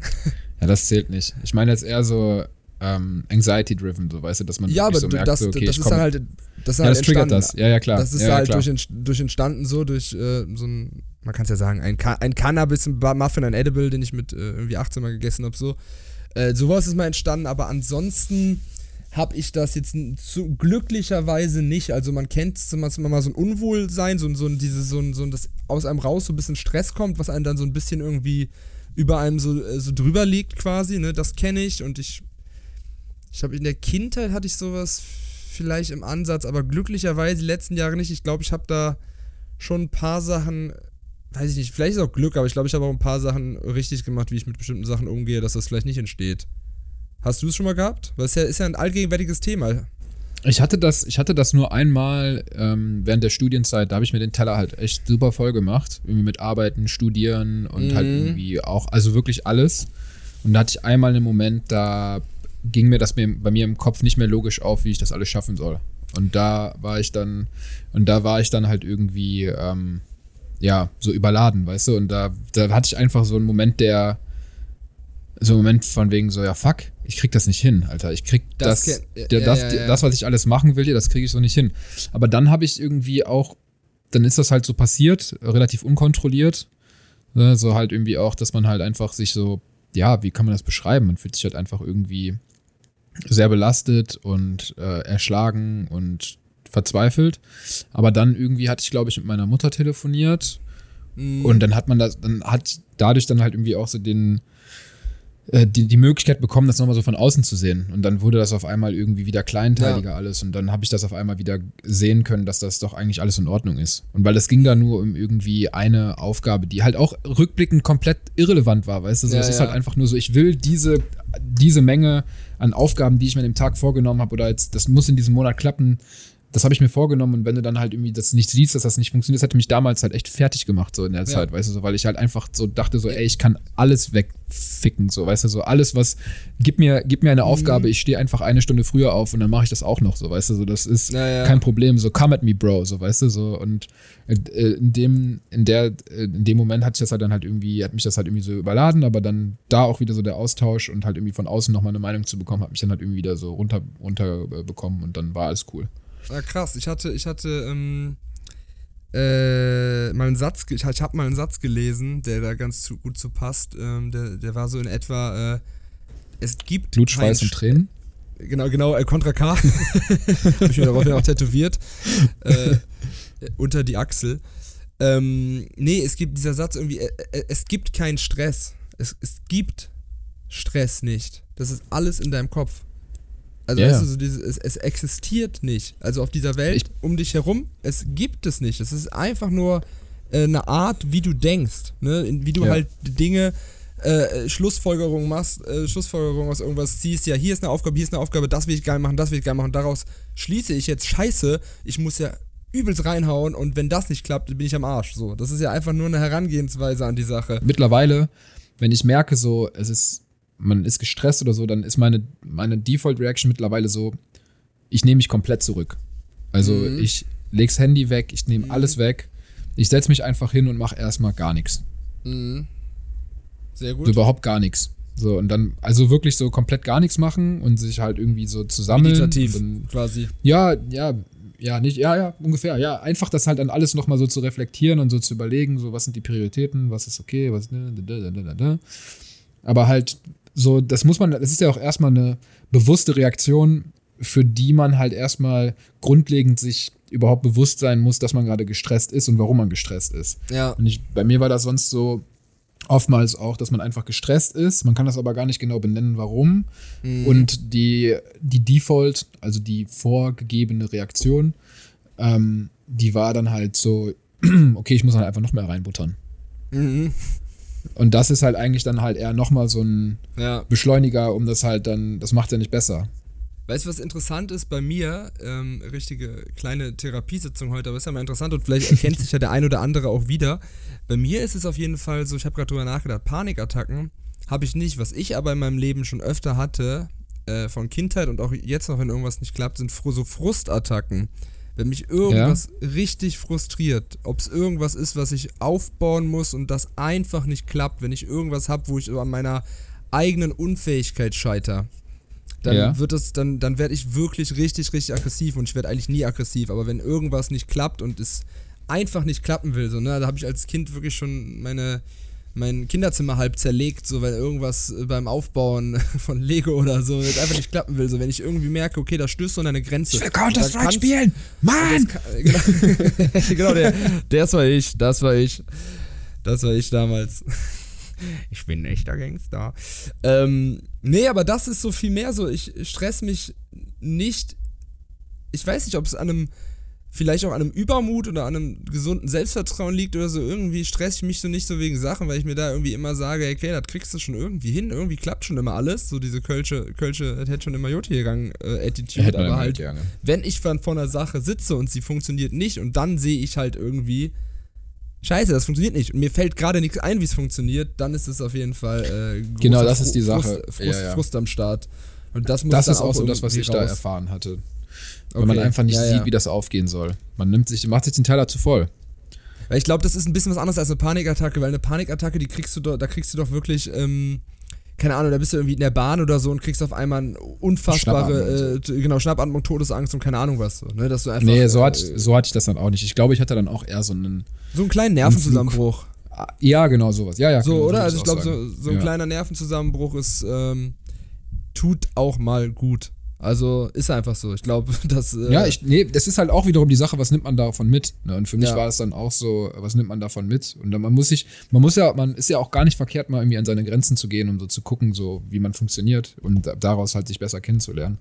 Speaker 2: Ja, das zählt nicht. Ich meine jetzt eher so ähm, anxiety-driven, so weißt du, dass man
Speaker 3: Ja, aber
Speaker 2: so
Speaker 3: du-
Speaker 2: merkt,
Speaker 3: das,
Speaker 2: so, okay,
Speaker 3: das ist dann halt. Das ist
Speaker 2: ja,
Speaker 3: halt
Speaker 2: das triggert das. Ja, ja, klar.
Speaker 3: Das ist
Speaker 2: ja,
Speaker 3: halt durch, durch entstanden so, durch äh, so ein, man kann es ja sagen, ein, Ka ein Cannabis, ein Ba- Muffin, ein Edible, den ich mit äh, irgendwie 18 Mal gegessen habe, so. Äh, sowas ist mal entstanden, aber ansonsten habe ich das jetzt zu, glücklicherweise nicht. Also man kennt immer mal so ein Unwohlsein, so, so, ein- diese, so, ein, so ein, das aus einem raus so ein bisschen Stress kommt, was einem dann so ein bisschen irgendwie über einem so, äh, so drüber liegt quasi, ne? Das kenne ich und ich ich habe in der Kindheit hatte ich sowas vielleicht im Ansatz, aber glücklicherweise die letzten Jahre nicht. Ich glaube, ich habe da schon ein paar Sachen, weiß ich nicht, vielleicht ist auch Glück, aber ich glaube, ich habe auch ein paar Sachen richtig gemacht, wie ich mit bestimmten Sachen umgehe, dass das vielleicht nicht entsteht. Hast du es schon mal gehabt? Weil es ja, ist ja ein allgegenwärtiges Thema.
Speaker 2: Ich hatte das, ich hatte das nur einmal ähm, während der Studienzeit, da habe ich mir den Teller halt echt super voll gemacht. Irgendwie mit Arbeiten, Studieren und
Speaker 3: Mhm.
Speaker 2: halt irgendwie auch, also wirklich alles. Und da hatte ich einmal einen Moment, da ging mir das bei mir im Kopf nicht mehr logisch auf, wie ich das alles schaffen soll. Und da war ich dann, und da war ich dann halt irgendwie, ähm, ja, so überladen, weißt du? Und da, da hatte ich einfach so einen Moment, der, so einen Moment von wegen so, ja, fuck, ich krieg das nicht hin, Alter. Ich krieg
Speaker 3: Das
Speaker 2: das,
Speaker 3: kenn-
Speaker 2: der,
Speaker 3: ja,
Speaker 2: das,
Speaker 3: ja, ja.
Speaker 2: das, was ich alles machen will, das kriege ich so nicht hin. Aber dann habe ich irgendwie auch, dann ist das halt so passiert, relativ unkontrolliert. Ne? So halt irgendwie auch, dass man halt einfach sich so, ja, wie kann man das beschreiben? Man fühlt sich halt einfach irgendwie sehr belastet und äh, erschlagen und verzweifelt. Aber dann irgendwie hatte ich, glaube ich, mit meiner Mutter telefoniert
Speaker 3: Mhm.
Speaker 2: und dann hat man das, dann hat dadurch dann halt irgendwie auch so den, äh, die, die Möglichkeit bekommen, das nochmal so von außen zu sehen. Und dann wurde das auf einmal irgendwie wieder kleinteiliger alles. Und dann habe ich das auf einmal wieder sehen können, dass das doch eigentlich alles in Ordnung ist. Und weil es ging da nur um irgendwie eine Aufgabe, die halt auch rückblickend komplett irrelevant war, weißt du? So,
Speaker 3: Ja,
Speaker 2: es ist
Speaker 3: ja.
Speaker 2: halt einfach nur so, ich will diese, diese Menge an Aufgaben, die ich mir an dem Tag vorgenommen habe, oder jetzt, das muss in diesem Monat klappen, das habe ich mir vorgenommen und wenn du dann halt irgendwie das nicht siehst, dass das nicht funktioniert, das hätte mich damals halt echt fertig gemacht, so in der Zeit, weißt du, so, weil ich halt einfach so dachte, so, ey, ich kann alles wegficken, so, weißt du, so, alles, was, gib mir, gib mir eine
Speaker 3: Mhm.
Speaker 2: Aufgabe, ich stehe einfach eine Stunde früher auf und dann mache ich das auch noch, so, weißt du, so, das ist
Speaker 3: Ja, ja.
Speaker 2: kein Problem, so, come at me, bro, so, weißt du, so, und äh, in dem, in der, äh, in dem Moment hat sich das halt dann halt irgendwie, hat mich das halt irgendwie so überladen, aber dann da auch wieder so der Austausch und halt irgendwie von außen nochmal eine Meinung zu bekommen, hat mich dann halt irgendwie wieder so runter, runter äh, und dann war alles cool.
Speaker 3: Ja, krass. Ich hatte, ich hatte ähm, äh, mal einen Satz, ich, ich habe mal einen Satz gelesen, der da ganz zu, gut zu passt. Ähm, der, der war so in etwa, äh, es gibt
Speaker 2: Blut, Schweiß und Tränen.
Speaker 3: Genau, genau, äh, Contra K. Hab ich mir daraufhin auch tätowiert. Äh, unter die Achsel. Ähm, nee, es gibt dieser Satz irgendwie, äh, äh, es gibt keinen Stress. Es, es gibt Stress nicht. Das ist alles in deinem Kopf. Also
Speaker 2: Ja,
Speaker 3: weißt du, so dieses, es, es existiert nicht. Also auf dieser Welt
Speaker 2: Ich-
Speaker 3: um dich herum, es gibt es nicht. Es ist einfach nur äh, eine Art, wie du denkst. Ne? In- Wie du
Speaker 2: Ja.
Speaker 3: halt Dinge äh, Schlussfolgerungen machst, äh, Schlussfolgerungen aus irgendwas ziehst, ja, hier ist eine Aufgabe, hier ist eine Aufgabe, das will ich geil machen, das will ich geil machen, daraus schließe ich jetzt Scheiße, ich muss ja übelst reinhauen und wenn das nicht klappt, bin ich am Arsch. So, das ist ja einfach nur eine Herangehensweise an die Sache.
Speaker 2: Mittlerweile, wenn ich merke, so, es ist, man ist gestresst oder so, dann ist meine, meine Default-Reaction mittlerweile so, ich nehme mich komplett zurück. Also
Speaker 3: Mhm.
Speaker 2: ich leg's Handy weg, ich nehme alles weg, ich setze mich einfach hin und mache erstmal gar nichts.
Speaker 3: Mhm. Sehr gut.
Speaker 2: So überhaupt gar nichts. So, und dann, also wirklich so komplett gar nichts machen und sich halt irgendwie so zusammen.
Speaker 3: Meditativ
Speaker 2: Und dann,
Speaker 3: quasi.
Speaker 2: ja, ja, ja, nicht, ja, ja, ungefähr. Ja, einfach das halt dann alles nochmal so zu reflektieren und so zu überlegen, so was sind die Prioritäten, was ist okay, was, ne, da, da, da. Aber halt so, das muss man, das ist ja auch erstmal eine bewusste Reaktion, für die man halt erstmal grundlegend sich überhaupt bewusst sein muss, dass man gerade gestresst ist und warum man gestresst ist.
Speaker 3: Ja.
Speaker 2: Und ich, bei mir war das sonst so oftmals auch, dass man einfach gestresst ist. Man kann das aber gar nicht genau benennen, warum. Und die, die Default, also die vorgegebene Reaktion, ähm, die war dann halt so, okay, ich muss halt einfach noch mehr reinbuttern.
Speaker 3: Mhm.
Speaker 2: Und das ist halt eigentlich dann halt eher nochmal so ein
Speaker 3: Ja.
Speaker 2: Beschleuniger, um das halt dann, das macht ja nicht besser.
Speaker 3: Weißt du, was interessant ist bei mir? Ähm, richtige kleine Therapiesitzung heute, aber ist ja mal interessant und vielleicht erkennt sich ja der ein oder andere auch wieder. Bei mir ist es auf jeden Fall so, ich habe gerade drüber nachgedacht, Panikattacken habe ich nicht. Was ich aber in meinem Leben schon öfter hatte, äh, von Kindheit und auch jetzt noch, wenn irgendwas nicht klappt, sind so Frustattacken. Wenn mich irgendwas richtig frustriert, ob es irgendwas ist, was ich aufbauen muss und das einfach nicht klappt, wenn ich irgendwas habe, wo ich an meiner eigenen Unfähigkeit scheiter, dann
Speaker 2: Ja.
Speaker 3: wird es, dann, dann werde ich wirklich richtig, richtig aggressiv und ich werde eigentlich nie aggressiv. Aber wenn irgendwas nicht klappt und es einfach nicht klappen will, so, ne, da habe ich als Kind wirklich schon meine, mein Kinderzimmer halb zerlegt, so wenn irgendwas beim Aufbauen von Lego oder so jetzt einfach nicht klappen will. So wenn ich irgendwie merke, okay, da stößt so an eine Grenze.
Speaker 2: Ich will Counter-Strike spielen! Mann!
Speaker 3: Genau, genau der, das war ich, das war ich. Das war ich damals. Ich bin ein echter Gangster. Ähm, nee, aber das ist so viel mehr so. Ich stress mich nicht. Ich weiß nicht, ob es an einem, vielleicht auch an einem Übermut oder an einem gesunden Selbstvertrauen liegt oder so. Irgendwie stress ich mich so nicht so wegen Sachen, weil ich mir da irgendwie immer sage, okay, das kriegst du schon irgendwie hin. Irgendwie klappt schon immer alles. So diese Kölsche, Kölsche, das hätte schon immer Joti gegangen, äh, Attitude.
Speaker 2: Hätte
Speaker 3: aber
Speaker 2: halt gerne.
Speaker 3: wenn ich dann vor einer Sache sitze und sie funktioniert nicht und dann sehe ich halt irgendwie, scheiße, das funktioniert nicht und mir fällt gerade nichts ein, wie es funktioniert, dann ist es auf jeden Fall äh,
Speaker 2: Genau, das ist die
Speaker 3: Frust,
Speaker 2: Sache.
Speaker 3: Frust,
Speaker 2: Ja, ja.
Speaker 3: Frust am Start. Und das muss
Speaker 2: Das
Speaker 3: da
Speaker 2: ist auch so das, was ich da
Speaker 3: raus.
Speaker 2: erfahren hatte. Weil man
Speaker 3: Okay,
Speaker 2: einfach nicht
Speaker 3: ja,
Speaker 2: sieht,
Speaker 3: ja.
Speaker 2: wie das aufgehen soll. Man nimmt sich, macht sich den Teller zu voll.
Speaker 3: Weil ich glaube, das ist ein bisschen was anderes als eine Panikattacke, weil eine Panikattacke, die kriegst du doch, da kriegst du doch wirklich, ähm, keine Ahnung, da bist du irgendwie in der Bahn oder so und kriegst auf einmal eine unfassbare, äh, t- genau, Schnappatmung, Todesangst und keine Ahnung was. So, ne? Dass du einfach,
Speaker 2: Nee, so,
Speaker 3: äh,
Speaker 2: hat, so hatte ich das dann auch nicht. Ich glaube, ich hatte dann auch eher so einen.
Speaker 3: so einen kleinen Nervenzusammenbruch.
Speaker 2: Ja, genau, sowas. Ja, ja.
Speaker 3: So,
Speaker 2: genau,
Speaker 3: oder? Also ich glaube, so, so ein
Speaker 2: ja.
Speaker 3: kleiner Nervenzusammenbruch ist, ähm, tut auch mal gut. Also ist einfach so. Ich glaube, dass. Äh,
Speaker 2: Ja, ich, nee, das ist halt auch wiederum die Sache, was nimmt man davon mit? Ne? Und für mich
Speaker 3: Ja.
Speaker 2: war es dann auch so, was nimmt man davon mit? Und dann, man muss sich, man muss ja, man ist ja auch gar nicht verkehrt, mal irgendwie an seine Grenzen zu gehen, um so zu gucken, so wie man funktioniert und da- daraus halt sich besser kennenzulernen.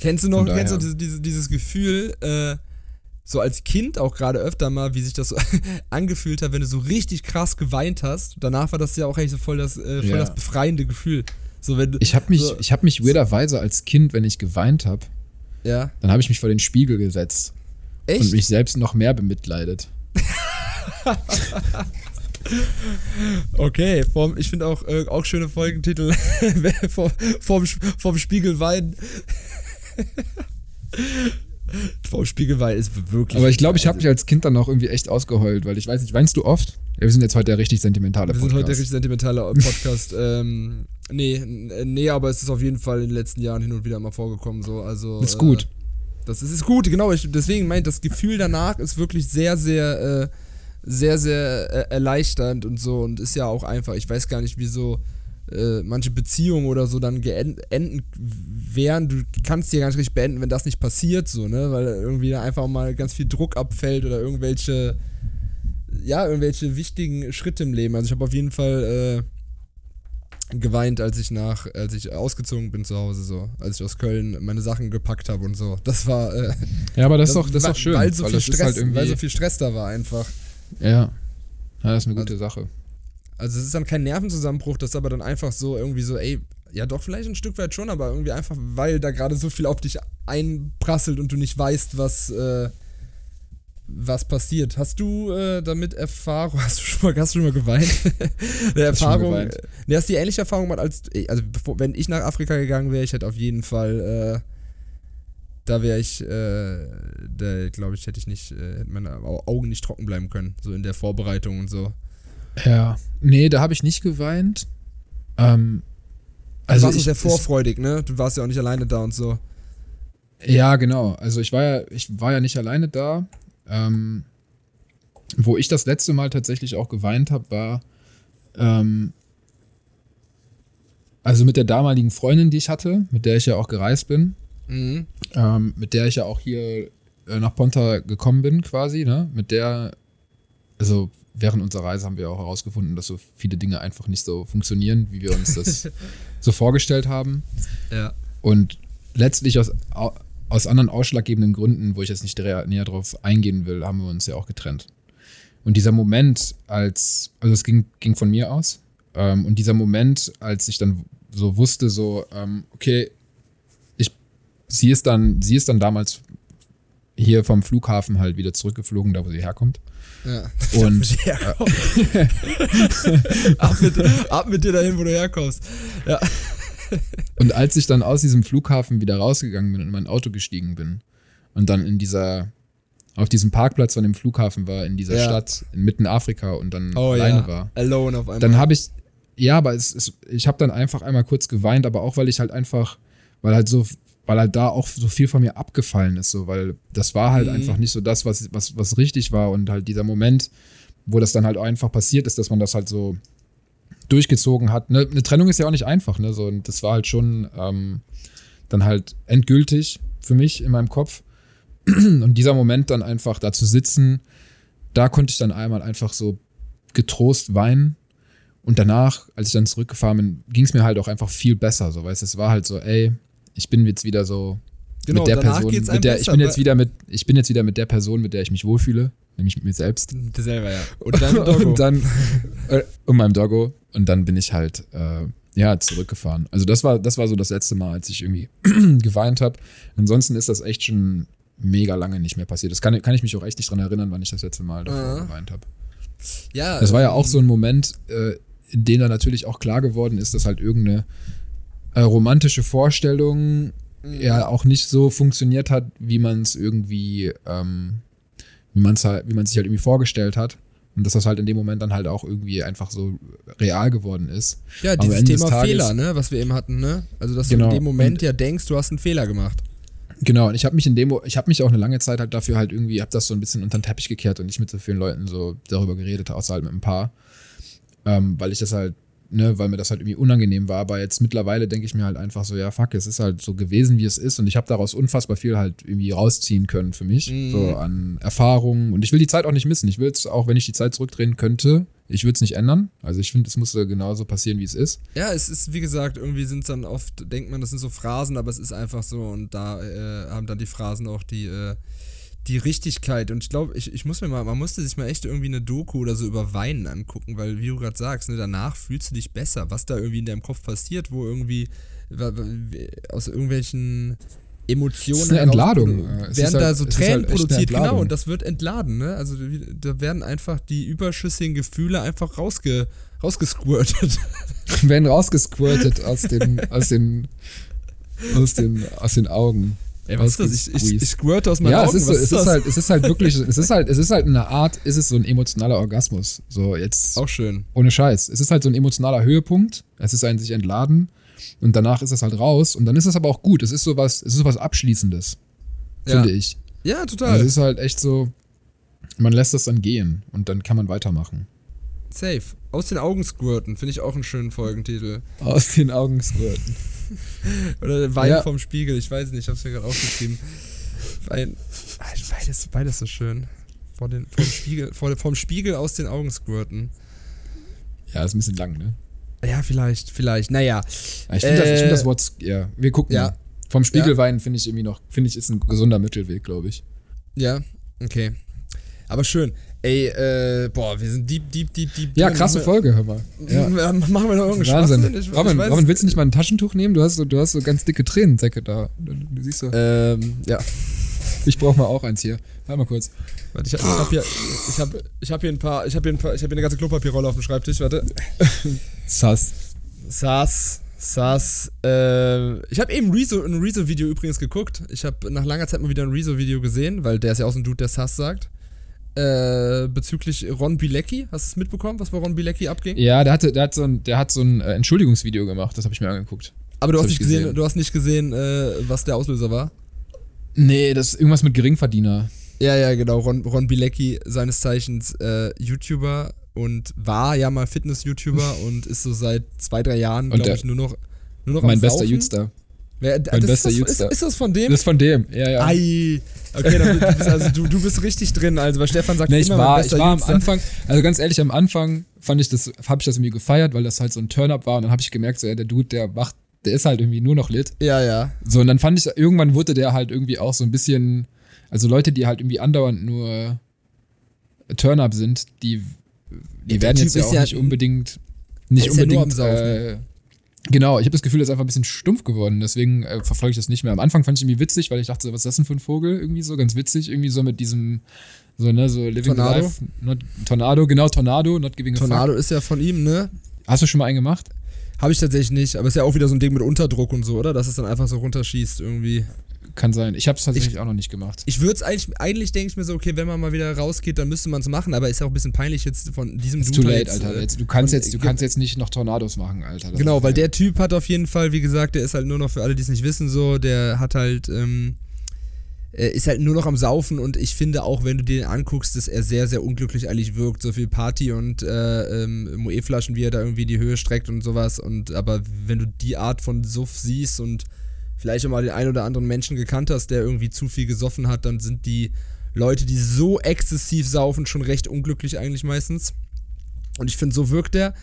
Speaker 3: Kennst du noch, kennst du diese, diese, dieses Gefühl, äh, so als Kind auch gerade öfter mal, wie sich das so angefühlt hat, wenn du so richtig krass geweint hast. Danach war das ja auch eigentlich so voll das, äh, voll
Speaker 2: Ja.
Speaker 3: das befreiende Gefühl. So, wenn
Speaker 2: Ich habe mich,
Speaker 3: so,
Speaker 2: ich habe mich weirderweise als Kind, wenn ich geweint habe,
Speaker 3: ja.
Speaker 2: dann habe ich mich vor den Spiegel gesetzt und
Speaker 3: Echt?
Speaker 2: mich selbst noch mehr bemitleidet.
Speaker 3: Okay, vorm, ich finde auch, äh, auch schöne Folgentitel vor, vorm, vorm Spiegel weinen. Vorm Spiegel weinen ist wirklich.
Speaker 2: Aber ich glaube, ich habe mich als Kind dann auch irgendwie echt ausgeheult, weil ich weiß nicht, weinst du oft? Ja, wir sind jetzt heute der richtig sentimentale
Speaker 3: Wir sind heute der
Speaker 2: Podcast.
Speaker 3: richtig sentimentale Podcast. ähm, nee, nee, aber es ist auf jeden Fall in den letzten Jahren hin und wieder mal vorgekommen. So. Also,
Speaker 2: ist gut.
Speaker 3: Äh, das ist, ist gut, genau. Ich, deswegen meint das Gefühl danach ist wirklich sehr, sehr, äh, sehr, sehr äh, erleichternd und so und ist ja auch einfach. Ich weiß gar nicht, wieso äh, manche Beziehungen oder so dann enden wären. Du kannst die ja gar nicht richtig beenden, wenn das nicht passiert, so, ne? Weil irgendwie einfach mal ganz viel Druck abfällt oder irgendwelche ja, irgendwelche wichtigen Schritte im Leben. Also ich habe auf jeden Fall äh, geweint, als ich nach, als ich ausgezogen bin zu Hause, so, als ich aus Köln meine Sachen gepackt habe und so. Das war äh,
Speaker 2: Ja, aber das ist doch, das ist
Speaker 3: weil-
Speaker 2: doch schön.
Speaker 3: weil so viel
Speaker 2: das
Speaker 3: Stress,
Speaker 2: ist halt
Speaker 3: weil so viel Stress da war einfach.
Speaker 2: ja. ja, das ist eine gute Sache.
Speaker 3: Also es ist dann kein Nervenzusammenbruch, das ist aber dann einfach so irgendwie so, ey, ja doch vielleicht ein Stück weit schon, aber irgendwie einfach, weil da gerade so viel auf dich einprasselt und du nicht weißt, was äh, was passiert. Hast du äh, damit Erfahrung, hast du schon mal, hast du schon mal geweint? Der Erfahrung,
Speaker 2: geweint?
Speaker 3: ne, hast du die ähnliche Erfahrung gemacht als, also bevor, wenn ich nach Afrika gegangen wäre, ich hätte auf jeden Fall, äh, da wäre ich, äh, da glaube ich, hätte ich nicht, äh, hätten meine Au- Augen nicht trocken bleiben können, so in der Vorbereitung und so.
Speaker 2: Ja. Nee, da habe ich nicht geweint. Ähm,
Speaker 3: Also du warst
Speaker 2: ich,
Speaker 3: sehr vorfreudig, ne? Du warst ja auch nicht alleine da und so.
Speaker 2: Ja, genau. Also ich war ja, ich war ja nicht alleine da. Ähm, wo ich das letzte Mal tatsächlich auch geweint habe, war ähm, also mit der damaligen Freundin, die ich hatte, mit der ich ja auch gereist bin,
Speaker 3: Mhm.
Speaker 2: ähm, mit der ich ja auch hier äh, nach Ponta gekommen bin, quasi, ne? Mit der, also während unserer Reise haben wir auch herausgefunden, dass so viele Dinge einfach nicht so funktionieren, wie wir uns das so vorgestellt haben.
Speaker 3: Ja.
Speaker 2: Und letztlich aus, au- aus anderen ausschlaggebenden Gründen, wo ich jetzt nicht näher, näher drauf eingehen will, haben wir uns ja auch getrennt. Und dieser Moment, als, also es ging, ging von mir aus, ähm, und dieser Moment, als ich dann so wusste, so, ähm, okay, ich, sie ist dann, sie ist dann damals hier vom Flughafen halt wieder zurückgeflogen, da wo sie herkommt.
Speaker 3: Ja.
Speaker 2: Und
Speaker 3: komm. ab, mit, ab mit dir dahin, wo du herkommst. Ja.
Speaker 2: Und als ich dann aus diesem Flughafen wieder rausgegangen bin und in mein Auto gestiegen bin und dann in dieser, auf diesem Parkplatz von dem Flughafen war, in dieser
Speaker 3: Ja.
Speaker 2: Stadt, inmitten Afrika und dann
Speaker 3: Oh
Speaker 2: alleine
Speaker 3: ja.
Speaker 2: war,
Speaker 3: Alone auf einmal.
Speaker 2: dann habe ich, ja, aber es, es, ich habe dann einfach einmal kurz geweint, aber auch weil ich halt einfach, weil halt so, weil halt da auch so viel von mir abgefallen ist, so, weil das war halt
Speaker 3: Mhm.
Speaker 2: einfach nicht so das, was, was, was richtig war und halt dieser Moment, wo das dann halt einfach passiert ist, dass man das halt so durchgezogen hat. Ne, eine Trennung ist ja auch nicht einfach, ne, so, und das war halt schon ähm, dann halt endgültig für mich in meinem Kopf. Und dieser Moment dann einfach da zu sitzen, da konnte ich dann einmal einfach so getrost weinen. Und danach, als ich dann zurückgefahren bin, ging es mir halt auch einfach viel besser. So, weißt es war halt so, ey, ich bin jetzt wieder so
Speaker 3: Genau,
Speaker 2: mit der Person, mit der, ich
Speaker 3: besser,
Speaker 2: bin jetzt
Speaker 3: weil-
Speaker 2: wieder mit, ich bin jetzt wieder mit der Person, mit der ich mich wohlfühle, nämlich mit mir selbst.
Speaker 3: Du selber, ja. Und dann
Speaker 2: und dann äh, und meinem Doggo und dann bin ich halt äh, ja zurückgefahren. Also das war das war so das letzte Mal, als ich irgendwie geweint habe. Ansonsten ist das echt schon mega lange nicht mehr passiert. Das kann, kann ich mich auch echt nicht dran erinnern, wann ich das letzte Mal davor geweint habe.
Speaker 3: ja,
Speaker 2: Das war ja auch
Speaker 3: ähm,
Speaker 2: so ein Moment, äh, in dem dann natürlich auch klar geworden ist, dass halt irgendeine äh, romantische Vorstellung
Speaker 3: Mhm.
Speaker 2: ja auch nicht so funktioniert hat, wie man es irgendwie, ähm, wie man es halt, wie man sich halt irgendwie vorgestellt hat. Und dass das halt in dem Moment dann halt auch irgendwie einfach so real geworden ist.
Speaker 3: Ja, dieses Thema
Speaker 2: Tages-
Speaker 3: Fehler, ne, was wir eben hatten, ne? Also, dass du
Speaker 2: Genau.
Speaker 3: in dem Moment ja denkst, du hast einen Fehler gemacht.
Speaker 2: Genau, und ich habe mich in dem, ich habe mich auch eine lange Zeit halt dafür halt irgendwie, habe das so ein bisschen unter den Teppich gekehrt und nicht mit so vielen Leuten so darüber geredet, außer halt mit ein paar. Ähm, weil ich das halt, ne, weil mir das halt irgendwie unangenehm war. Aber jetzt mittlerweile denke ich mir halt einfach so, ja, fuck, es ist halt so gewesen, wie es ist. Und ich habe daraus unfassbar viel halt irgendwie rausziehen können für mich.
Speaker 3: Mhm.
Speaker 2: So an Erfahrungen. Und ich will die Zeit auch nicht missen. Ich will es, auch wenn ich die Zeit zurückdrehen könnte, ich würde es nicht ändern. Also ich finde, es musste genauso passieren, wie es ist.
Speaker 3: Ja, es ist, wie gesagt, irgendwie sind es dann oft, denkt man, das sind so Phrasen, aber es ist einfach so und da äh, haben dann die Phrasen auch die, äh, die Richtigkeit. Und ich glaube, ich, ich muss mir mal, man musste sich mal echt irgendwie eine Doku oder so über Weinen angucken, weil, wie du gerade sagst, ne, danach fühlst du dich besser, was da irgendwie in deinem Kopf passiert, wo irgendwie aus irgendwelchen Emotionen
Speaker 2: Es ist eine
Speaker 3: heraus
Speaker 2: Entladung. es
Speaker 3: werden
Speaker 2: halt-
Speaker 3: da so
Speaker 2: ist
Speaker 3: Tränen
Speaker 2: halt
Speaker 3: produziert, genau, und das wird entladen, ne? Also da werden einfach die überschüssigen Gefühle einfach rausge, rausgesquirtet.
Speaker 2: werden rausgesquirtet aus den, aus den, aus den, aus den Augen.
Speaker 3: Ey, was ist das? Ich, ich, ich squirte aus meinen
Speaker 2: ja,
Speaker 3: Augen.
Speaker 2: es ist, so, es
Speaker 3: ist
Speaker 2: ist halt, es ist halt wirklich, es ist halt, es ist halt eine Art, ist es so ein emotionaler Orgasmus. So jetzt
Speaker 3: auch schön.
Speaker 2: ohne Scheiß. Es ist halt so ein emotionaler Höhepunkt. Es ist ein sich entladen und danach ist es halt raus und dann ist es aber auch gut. Es ist sowas, es ist sowas Abschließendes,
Speaker 3: Ja.
Speaker 2: finde ich.
Speaker 3: Ja, total.
Speaker 2: Also es ist halt echt so, man lässt das dann gehen und dann kann man weitermachen.
Speaker 3: Safe. Aus den Augen squirten, finde ich auch einen schönen Folgentitel.
Speaker 2: Aus den Augen squirten.
Speaker 3: Oder Wein
Speaker 2: Ja.
Speaker 3: vom Spiegel, ich weiß nicht, ich hab's mir gerade aufgeschrieben. Wein. Ah, Beides, beides so schön. Vor den, vom, Spiegel, vor, vom Spiegel aus den Augen squirten.
Speaker 2: Ja, ist ein bisschen lang, ne?
Speaker 3: Ja, vielleicht, vielleicht. Naja.
Speaker 2: Ja, ich finde das, ich find
Speaker 3: Äh,
Speaker 2: das Wort, ja, wir gucken
Speaker 3: ja.
Speaker 2: mal. Vom Spiegelwein finde ich irgendwie noch, finde ich, ist ein gesunder Mittelweg, glaube ich.
Speaker 3: Ja, okay. Aber schön. Ey, äh, boah, wir sind deep, deep, deep, deep.
Speaker 2: Ja, krasse
Speaker 3: Machen
Speaker 2: Folge, hör mal.
Speaker 3: wir-
Speaker 2: Ja.
Speaker 3: Machen wir noch irgendeinen
Speaker 2: Wahnsinn.
Speaker 3: Schwachsinn? Ich- ich
Speaker 2: Robin,
Speaker 3: weiß
Speaker 2: Robin, willst du nicht mal ein Taschentuch nehmen? Du hast so, du hast so ganz dicke Tränensäcke da. Du, du siehst so.
Speaker 3: Ähm, ja.
Speaker 2: Ich brauche mal auch eins hier. Warte mal kurz.
Speaker 3: Warte, ich, ich habe hier, ich hab, ich hab hier ein paar, ich habe hier ein paar, ich habe hier eine ganze Klopapierrolle auf dem Schreibtisch, warte.
Speaker 2: Sass.
Speaker 3: Sass, Sass. Äh, ich habe eben Rezo, ein Rezo-Video übrigens geguckt. Ich habe nach langer Zeit mal wieder ein Rezo-Video gesehen, weil der ist ja auch so ein Dude, der Sass sagt. Äh, bezüglich Ron Bilecki. Hast du es mitbekommen, was bei Ron Bilecki abging?
Speaker 2: Ja, der, hatte, der hat so ein, der hat so ein äh, Entschuldigungsvideo gemacht. Das habe ich mir angeguckt.
Speaker 3: Aber du
Speaker 2: das
Speaker 3: hast, nicht
Speaker 2: ich
Speaker 3: gesehen,
Speaker 2: gesehen.
Speaker 3: du hast nicht gesehen, äh, was der Auslöser war.
Speaker 2: Nee, das ist irgendwas mit Geringverdiener.
Speaker 3: Ja, ja, genau. Ron, Ron Bilecki, seines Zeichens äh, YouTuber und war ja mal Fitness-YouTuber und ist so seit zwei, drei Jahren, glaube ich, nur noch, nur noch
Speaker 2: mein bester. Youthstar.
Speaker 3: Wer,
Speaker 2: mein
Speaker 3: das
Speaker 2: bester
Speaker 3: ist, das, ist, ist das von dem?
Speaker 2: Das ist von dem. Ja, ja.
Speaker 3: Ei. Okay, dann, du, bist, also du, du bist richtig drin, also weil Stefan sagt
Speaker 2: Nee, ich
Speaker 3: immer
Speaker 2: war, ich war am
Speaker 3: Youthstar.
Speaker 2: Anfang, also ganz ehrlich, am Anfang fand ich das, habe ich das irgendwie gefeiert, weil das halt so ein Turn-up war und dann habe ich gemerkt, so, ja, der Dude, der macht, der ist halt irgendwie nur noch lit.
Speaker 3: Ja, ja.
Speaker 2: So, und dann fand ich, irgendwann wurde der halt irgendwie auch so ein bisschen, also Leute, die halt irgendwie andauernd nur Turn-up sind, die, die
Speaker 3: der
Speaker 2: werden
Speaker 3: Typ
Speaker 2: jetzt ja auch
Speaker 3: ja-
Speaker 2: nicht unbedingt, nicht
Speaker 3: ja
Speaker 2: unbedingt,
Speaker 3: am
Speaker 2: äh, genau, ich habe das Gefühl, der ist einfach ein bisschen stumpf geworden, deswegen äh, verfolge ich das nicht mehr. Am Anfang fand ich irgendwie witzig, weil ich dachte, was ist das denn für ein Vogel? Irgendwie so, ganz witzig, irgendwie so mit diesem, so, ne, so Living
Speaker 3: Tornado?
Speaker 2: Life, not, Tornado, genau, Tornado, not giving a
Speaker 3: Tornado ist ja von ihm, ne?
Speaker 2: Hast du schon mal einen gemacht?
Speaker 3: Habe ich tatsächlich nicht, aber ist ja auch wieder so ein Ding mit Unterdruck und so, oder? Dass es dann einfach so runterschießt irgendwie.
Speaker 2: Kann sein. Ich habe es tatsächlich auch noch nicht gemacht.
Speaker 3: Ich würde es eigentlich, eigentlich denke ich mir so, okay, wenn man mal wieder rausgeht, dann müsste man es machen, aber ist ja auch ein bisschen peinlich jetzt von diesem
Speaker 2: It's too
Speaker 3: Dude
Speaker 2: late,
Speaker 3: jetzt,
Speaker 2: Alter.
Speaker 3: äh,
Speaker 2: Jetzt, du kannst jetzt, du kannst jetzt nicht noch Tornados machen, Alter. Das
Speaker 3: Genau, weil der Typ hat auf jeden Fall, wie gesagt, der ist halt nur noch für alle, die es nicht wissen, so, der hat halt, ähm, er ist halt nur noch am Saufen und ich finde auch, wenn du dir den anguckst, dass er sehr, sehr unglücklich eigentlich wirkt. So viel Party und äh, ähm, Moe-Flaschen, wie er da irgendwie in die Höhe streckt und sowas. Und aber wenn du die Art von Suff siehst und vielleicht auch mal den einen oder anderen Menschen gekannt hast, der irgendwie zu viel gesoffen hat, dann sind die Leute, die so exzessiv saufen, schon recht unglücklich eigentlich meistens. Und ich finde, so wirkt er.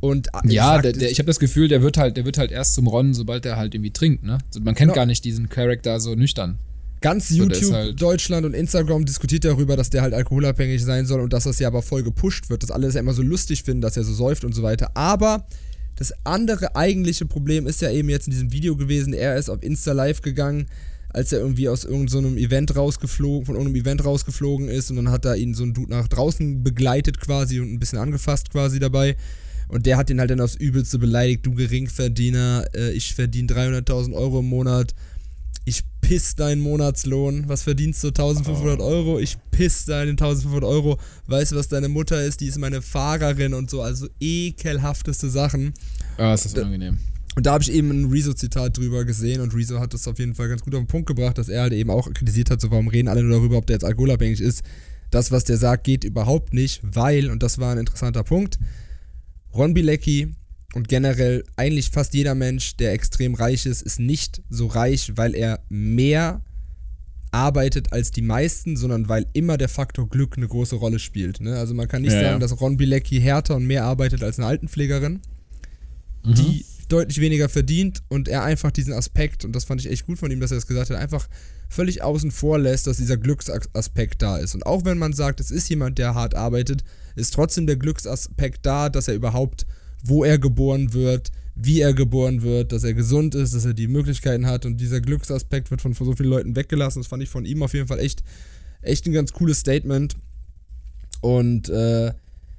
Speaker 3: Und äh,
Speaker 2: Ja,
Speaker 3: sag,
Speaker 2: der, der, ich habe das Gefühl, der wird halt, der wird halt erst zum Ron, sobald er halt irgendwie trinkt, ne? So, Man kennt
Speaker 3: Genau.
Speaker 2: gar nicht diesen Charakter so nüchtern.
Speaker 3: Ganz
Speaker 2: So, der
Speaker 3: YouTube,
Speaker 2: halt-
Speaker 3: Deutschland und Instagram diskutiert darüber, dass der halt alkoholabhängig sein soll und dass das ja aber voll gepusht wird, dass alle das ja immer so lustig finden, dass er so säuft und so weiter. Aber das andere eigentliche Problem ist ja eben jetzt in diesem Video gewesen, er ist auf Insta Live gegangen, als er irgendwie aus irgendeinem so Event rausgeflogen, von irgendeinem Event rausgeflogen ist und dann hat da ihn so ein Dude nach draußen begleitet quasi und ein bisschen angefasst quasi dabei. Und der hat ihn halt dann aufs Übelste beleidigt, du Geringverdiener, äh, ich verdiene 300.000 Euro im Monat, piss deinen Monatslohn. Was verdienst du? 1500 Euro? Ich piss deinen 1500 Euro. Weißt du, was deine Mutter ist? Die ist meine Fahrerin und so. Also ekelhafteste Sachen.
Speaker 2: Ah, ist das unangenehm.
Speaker 3: Und da habe ich eben ein Rezo-Zitat drüber gesehen und Rezo hat das auf jeden Fall ganz gut auf den Punkt gebracht, dass er halt eben auch kritisiert hat, so warum reden alle nur darüber, ob der jetzt alkoholabhängig ist. Das, was der sagt, geht überhaupt nicht, weil, und das war ein interessanter Punkt, Ron Bilecki und generell eigentlich fast jeder Mensch, der extrem reich ist, ist nicht so reich, weil er mehr arbeitet als die meisten, sondern weil immer der Faktor Glück eine große Rolle spielt. Ne? Also man kann nicht
Speaker 2: Ja,
Speaker 3: sagen,
Speaker 2: ja.
Speaker 3: dass Ron Bilecki härter und mehr arbeitet als eine Altenpflegerin
Speaker 2: Mhm.
Speaker 3: die deutlich weniger verdient und er einfach diesen Aspekt, und das fand ich echt gut von ihm, dass er das gesagt hat, einfach völlig außen vor lässt, dass dieser Glücksaspekt da ist. Und auch wenn man sagt, es ist jemand, der hart arbeitet, ist trotzdem der Glücksaspekt da, dass er überhaupt, wo er geboren wird, wie er geboren wird, dass er gesund ist, dass er die Möglichkeiten hat und dieser Glücksaspekt wird von, von so vielen Leuten weggelassen. Das fand ich von ihm auf jeden Fall echt, echt ein ganz cooles Statement. Und äh,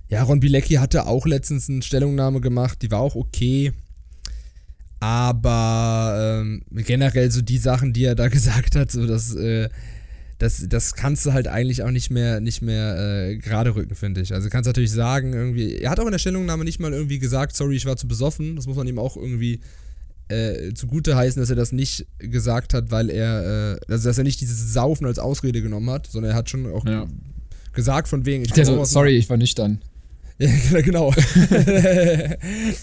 Speaker 3: ja, Ron Bilecki hatte auch letztens eine Stellungnahme gemacht, die war auch okay. Aber ähm, generell so die Sachen, die er da gesagt hat, so das, äh, das, das kannst du halt eigentlich auch nicht mehr, nicht mehr äh, gerade rücken, finde ich. Also kannst natürlich sagen, irgendwie, er hat auch in der Stellungnahme nicht mal irgendwie gesagt, sorry, ich war zu besoffen. Das muss man ihm auch irgendwie äh, zugute heißen, dass er das nicht gesagt hat, weil er, äh, also dass er nicht dieses Saufen als Ausrede genommen hat, sondern er hat schon auch
Speaker 2: Ja.
Speaker 3: gesagt von wegen, ich
Speaker 2: so, sorry, ich war nüchtern.
Speaker 3: Ja, genau. das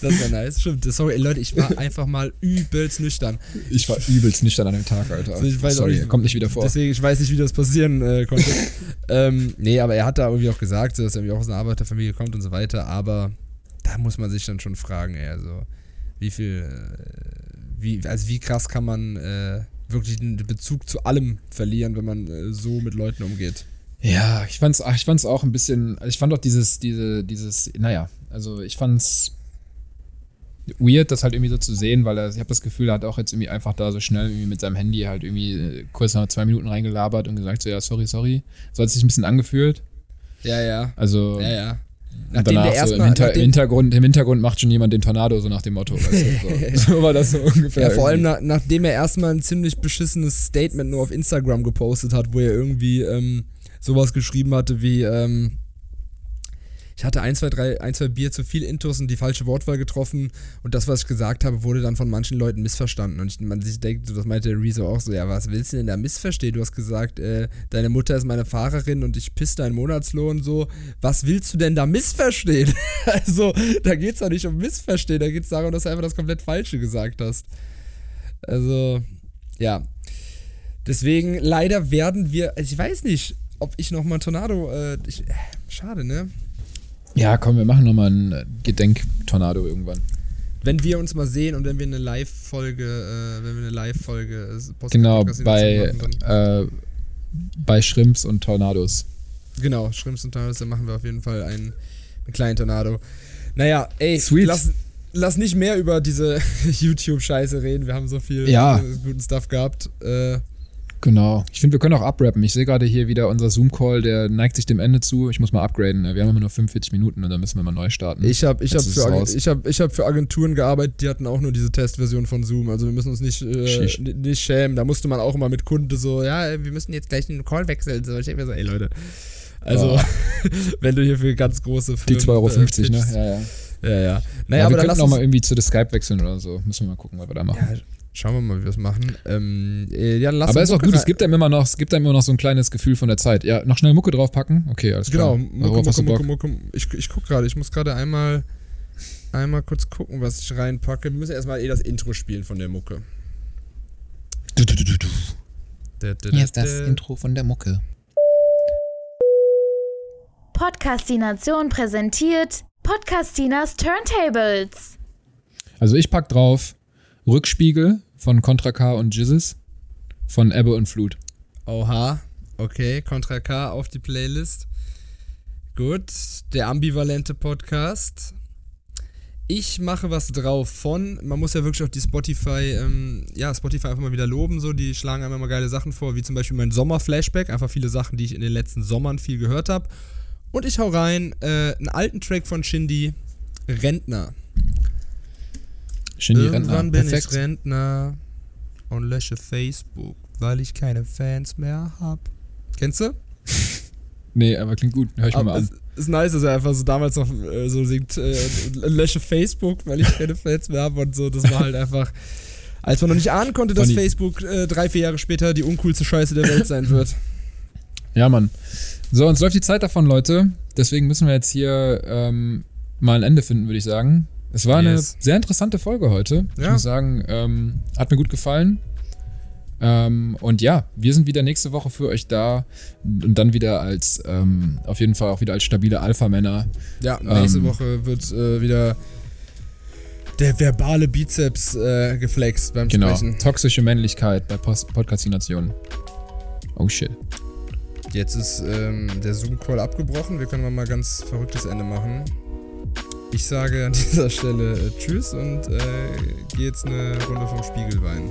Speaker 3: war nice. Stimmt. Sorry, Leute, ich war einfach mal übelst nüchtern.
Speaker 2: Ich war übelst nüchtern an dem Tag, Alter.
Speaker 3: Also ich weiß
Speaker 2: sorry,
Speaker 3: nicht,
Speaker 2: kommt nicht wieder vor.
Speaker 3: Deswegen, ich weiß nicht, wie das passieren äh, konnte. ähm, nee, aber er hat da irgendwie auch gesagt, dass er irgendwie auch aus einer Arbeiterfamilie kommt und so weiter. Aber da muss man sich dann schon fragen, ey, also wie viel, äh, wie, also wie krass kann man äh, wirklich den Bezug zu allem verlieren, wenn man äh, so mit Leuten umgeht.
Speaker 2: Ja, ich fand's, ich fand's auch ein bisschen, ich fand auch dieses, diese, dieses, naja, also ich fand's weird, das halt irgendwie so zu sehen, weil er, ich habe das Gefühl, er hat auch jetzt irgendwie einfach da so schnell irgendwie mit seinem Handy halt irgendwie äh, kurz nach zwei Minuten reingelabert und gesagt so, ja, sorry, sorry. So hat es sich ein bisschen angefühlt.
Speaker 3: Ja, ja.
Speaker 2: Also
Speaker 3: Ja, ja.
Speaker 2: und
Speaker 3: Nachdem
Speaker 2: danach
Speaker 3: der
Speaker 2: so im,
Speaker 3: erstmal,
Speaker 2: Hinter, im, Hintergrund, im Hintergrund macht schon jemand den Tornado, so nach dem Motto. Weißt du, so. so war das so ungefähr.
Speaker 3: Ja, vor allem
Speaker 2: irgendwie.
Speaker 3: na, nachdem er erstmal ein ziemlich beschissenes Statement nur auf Instagram gepostet hat, wo er irgendwie ähm, sowas geschrieben hatte wie, ähm, ich hatte ein, zwei, drei, ein, zwei Bier zu viel Intus und die falsche Wortwahl getroffen und das, was ich gesagt habe, wurde dann von manchen Leuten missverstanden. Und ich, man sich denkt, das meinte der Rezo auch so, ja, was willst du denn da missverstehen? Du hast gesagt, äh, deine Mutter ist meine Fahrerin und ich piss deinen Monatslohn so. Was willst du denn da missverstehen? also, da geht's doch nicht um Missverstehen, da geht's darum, dass du einfach das komplett Falsche gesagt hast. Also, ja. Deswegen, leider werden wir, also ich weiß nicht, ob ich nochmal Tornado, äh, ich, äh, schade, ne?
Speaker 2: Ja, komm, wir machen nochmal einen äh, Gedenktornado irgendwann.
Speaker 3: Wenn wir uns mal sehen und wenn wir eine Live-Folge, äh, wenn wir eine Live-Folge, äh,
Speaker 2: Genau, bei,
Speaker 3: machen,
Speaker 2: äh, bei Shrimps und Tornados.
Speaker 3: genau, Schrimps und Tornados, dann machen wir auf jeden Fall einen, einen kleinen Tornado. Naja, ey,
Speaker 2: Sweet.
Speaker 3: Lass, lass nicht mehr über diese YouTube-Scheiße reden, wir haben so viel
Speaker 2: Ja.
Speaker 3: guten Stuff gehabt. Äh,
Speaker 2: Genau. Ich finde, wir können auch abrappen. Ich sehe gerade hier wieder unser Zoom-Call, der neigt sich dem Ende zu. Ich muss mal upgraden. Wir haben immer nur 45 Minuten und dann müssen wir mal neu starten.
Speaker 3: Ich habe ich hab für,
Speaker 2: es
Speaker 3: Agen-
Speaker 2: raus.
Speaker 3: ich hab, ich hab für Agenturen gearbeitet, die hatten auch nur diese Testversion von Zoom. Also wir müssen uns nicht, äh, nicht schämen. Da musste man auch immer mit Kunden so, ja, wir müssen jetzt gleich den Call wechseln. So, ich denke mir so, ey Leute. Also,
Speaker 2: Boah.
Speaker 3: wenn du hier für ganz große
Speaker 2: Die
Speaker 3: Firmen,
Speaker 2: 2,50 Euro, ne?
Speaker 3: pitchst.
Speaker 2: Ja, ja.
Speaker 3: Ja, ja.
Speaker 2: ja
Speaker 3: Naja,
Speaker 2: wir
Speaker 3: aber dann
Speaker 2: könnten auch
Speaker 3: uns,
Speaker 2: mal irgendwie zu The Skype wechseln oder so. Müssen wir mal gucken, was wir da machen.
Speaker 3: ja, Schauen wir mal, wie wir es machen. Ähm, äh, ja, lass
Speaker 2: Aber
Speaker 3: uns
Speaker 2: ist auch
Speaker 3: Mucke
Speaker 2: gut, es gibt einem immer noch, es gibt einem immer noch so ein kleines Gefühl von der Zeit. Ja, noch schnell Mucke draufpacken. Okay, alles
Speaker 3: Genau,
Speaker 2: klar.
Speaker 3: Mucke,
Speaker 2: hast
Speaker 3: Mucke, Mucke,
Speaker 2: Bock?
Speaker 3: Mucke. Ich, ich guck gerade, ich muss gerade einmal, einmal kurz gucken, was ich reinpacke. Wir müssen erstmal eh das Intro spielen von der Mucke.
Speaker 2: Du, du, du, Hier ist
Speaker 3: da,
Speaker 2: das
Speaker 3: da.
Speaker 2: Intro von der Mucke.
Speaker 1: Podcastination präsentiert Podcastinas Turntables.
Speaker 2: Also ich pack drauf Rückspiegel von Contra K und Jizzes von Ebbe und Flut.
Speaker 3: Oha, okay, Contra K auf die Playlist. Gut, der ambivalente Podcast. Ich mache was drauf von, man muss ja wirklich auch die Spotify, ähm, ja, Spotify einfach mal wieder loben, so, die schlagen einem immer geile Sachen vor, wie zum Beispiel mein Sommer-Flashback, einfach viele Sachen, die ich in den letzten Sommern viel gehört habe. Und ich hau rein, äh, einen alten Track von Shindy, Rentner.
Speaker 2: Shindy
Speaker 3: Irgendwann
Speaker 2: Rentner.
Speaker 3: bin
Speaker 2: Perfekt.
Speaker 3: ich Rentner und lösche Facebook, weil ich keine Fans mehr hab. Kennst du?
Speaker 2: Nee, aber klingt gut. Hör ich mir mal
Speaker 3: Aber
Speaker 2: an.
Speaker 3: ist nice, dass er einfach so damals noch äh, so singt, äh, lösche Facebook, weil ich keine Fans mehr habe und so. Das war halt einfach, als man noch nicht ahnen konnte, dass
Speaker 2: Funny.
Speaker 3: Facebook äh, drei, vier Jahre später die uncoolste Scheiße der Welt sein wird.
Speaker 2: Ja, Mann. So, uns läuft die Zeit davon, Leute. Deswegen müssen wir jetzt hier ähm, mal ein Ende finden, würde ich sagen. Es war
Speaker 3: Yes.
Speaker 2: eine sehr interessante Folge heute. Ich
Speaker 3: Ja.
Speaker 2: muss sagen, ähm, hat mir gut gefallen. Ähm, und ja, wir sind wieder nächste Woche für euch da und dann wieder als, ähm, auf jeden Fall auch wieder als stabile Alpha-Männer.
Speaker 3: Ja, nächste
Speaker 2: Ähm.
Speaker 3: Woche wird äh, wieder der verbale Bizeps äh, geflext beim
Speaker 2: Genau.
Speaker 3: Sprechen.
Speaker 2: Toxische Männlichkeit bei Post Podcastination. Oh shit.
Speaker 3: Jetzt ist ähm, der Zoom-Call abgebrochen. Wir können mal ganz verrücktes Ende machen. Ich sage an dieser Stelle äh, Tschüss und äh, gehe jetzt eine Runde vom Spiegelwein.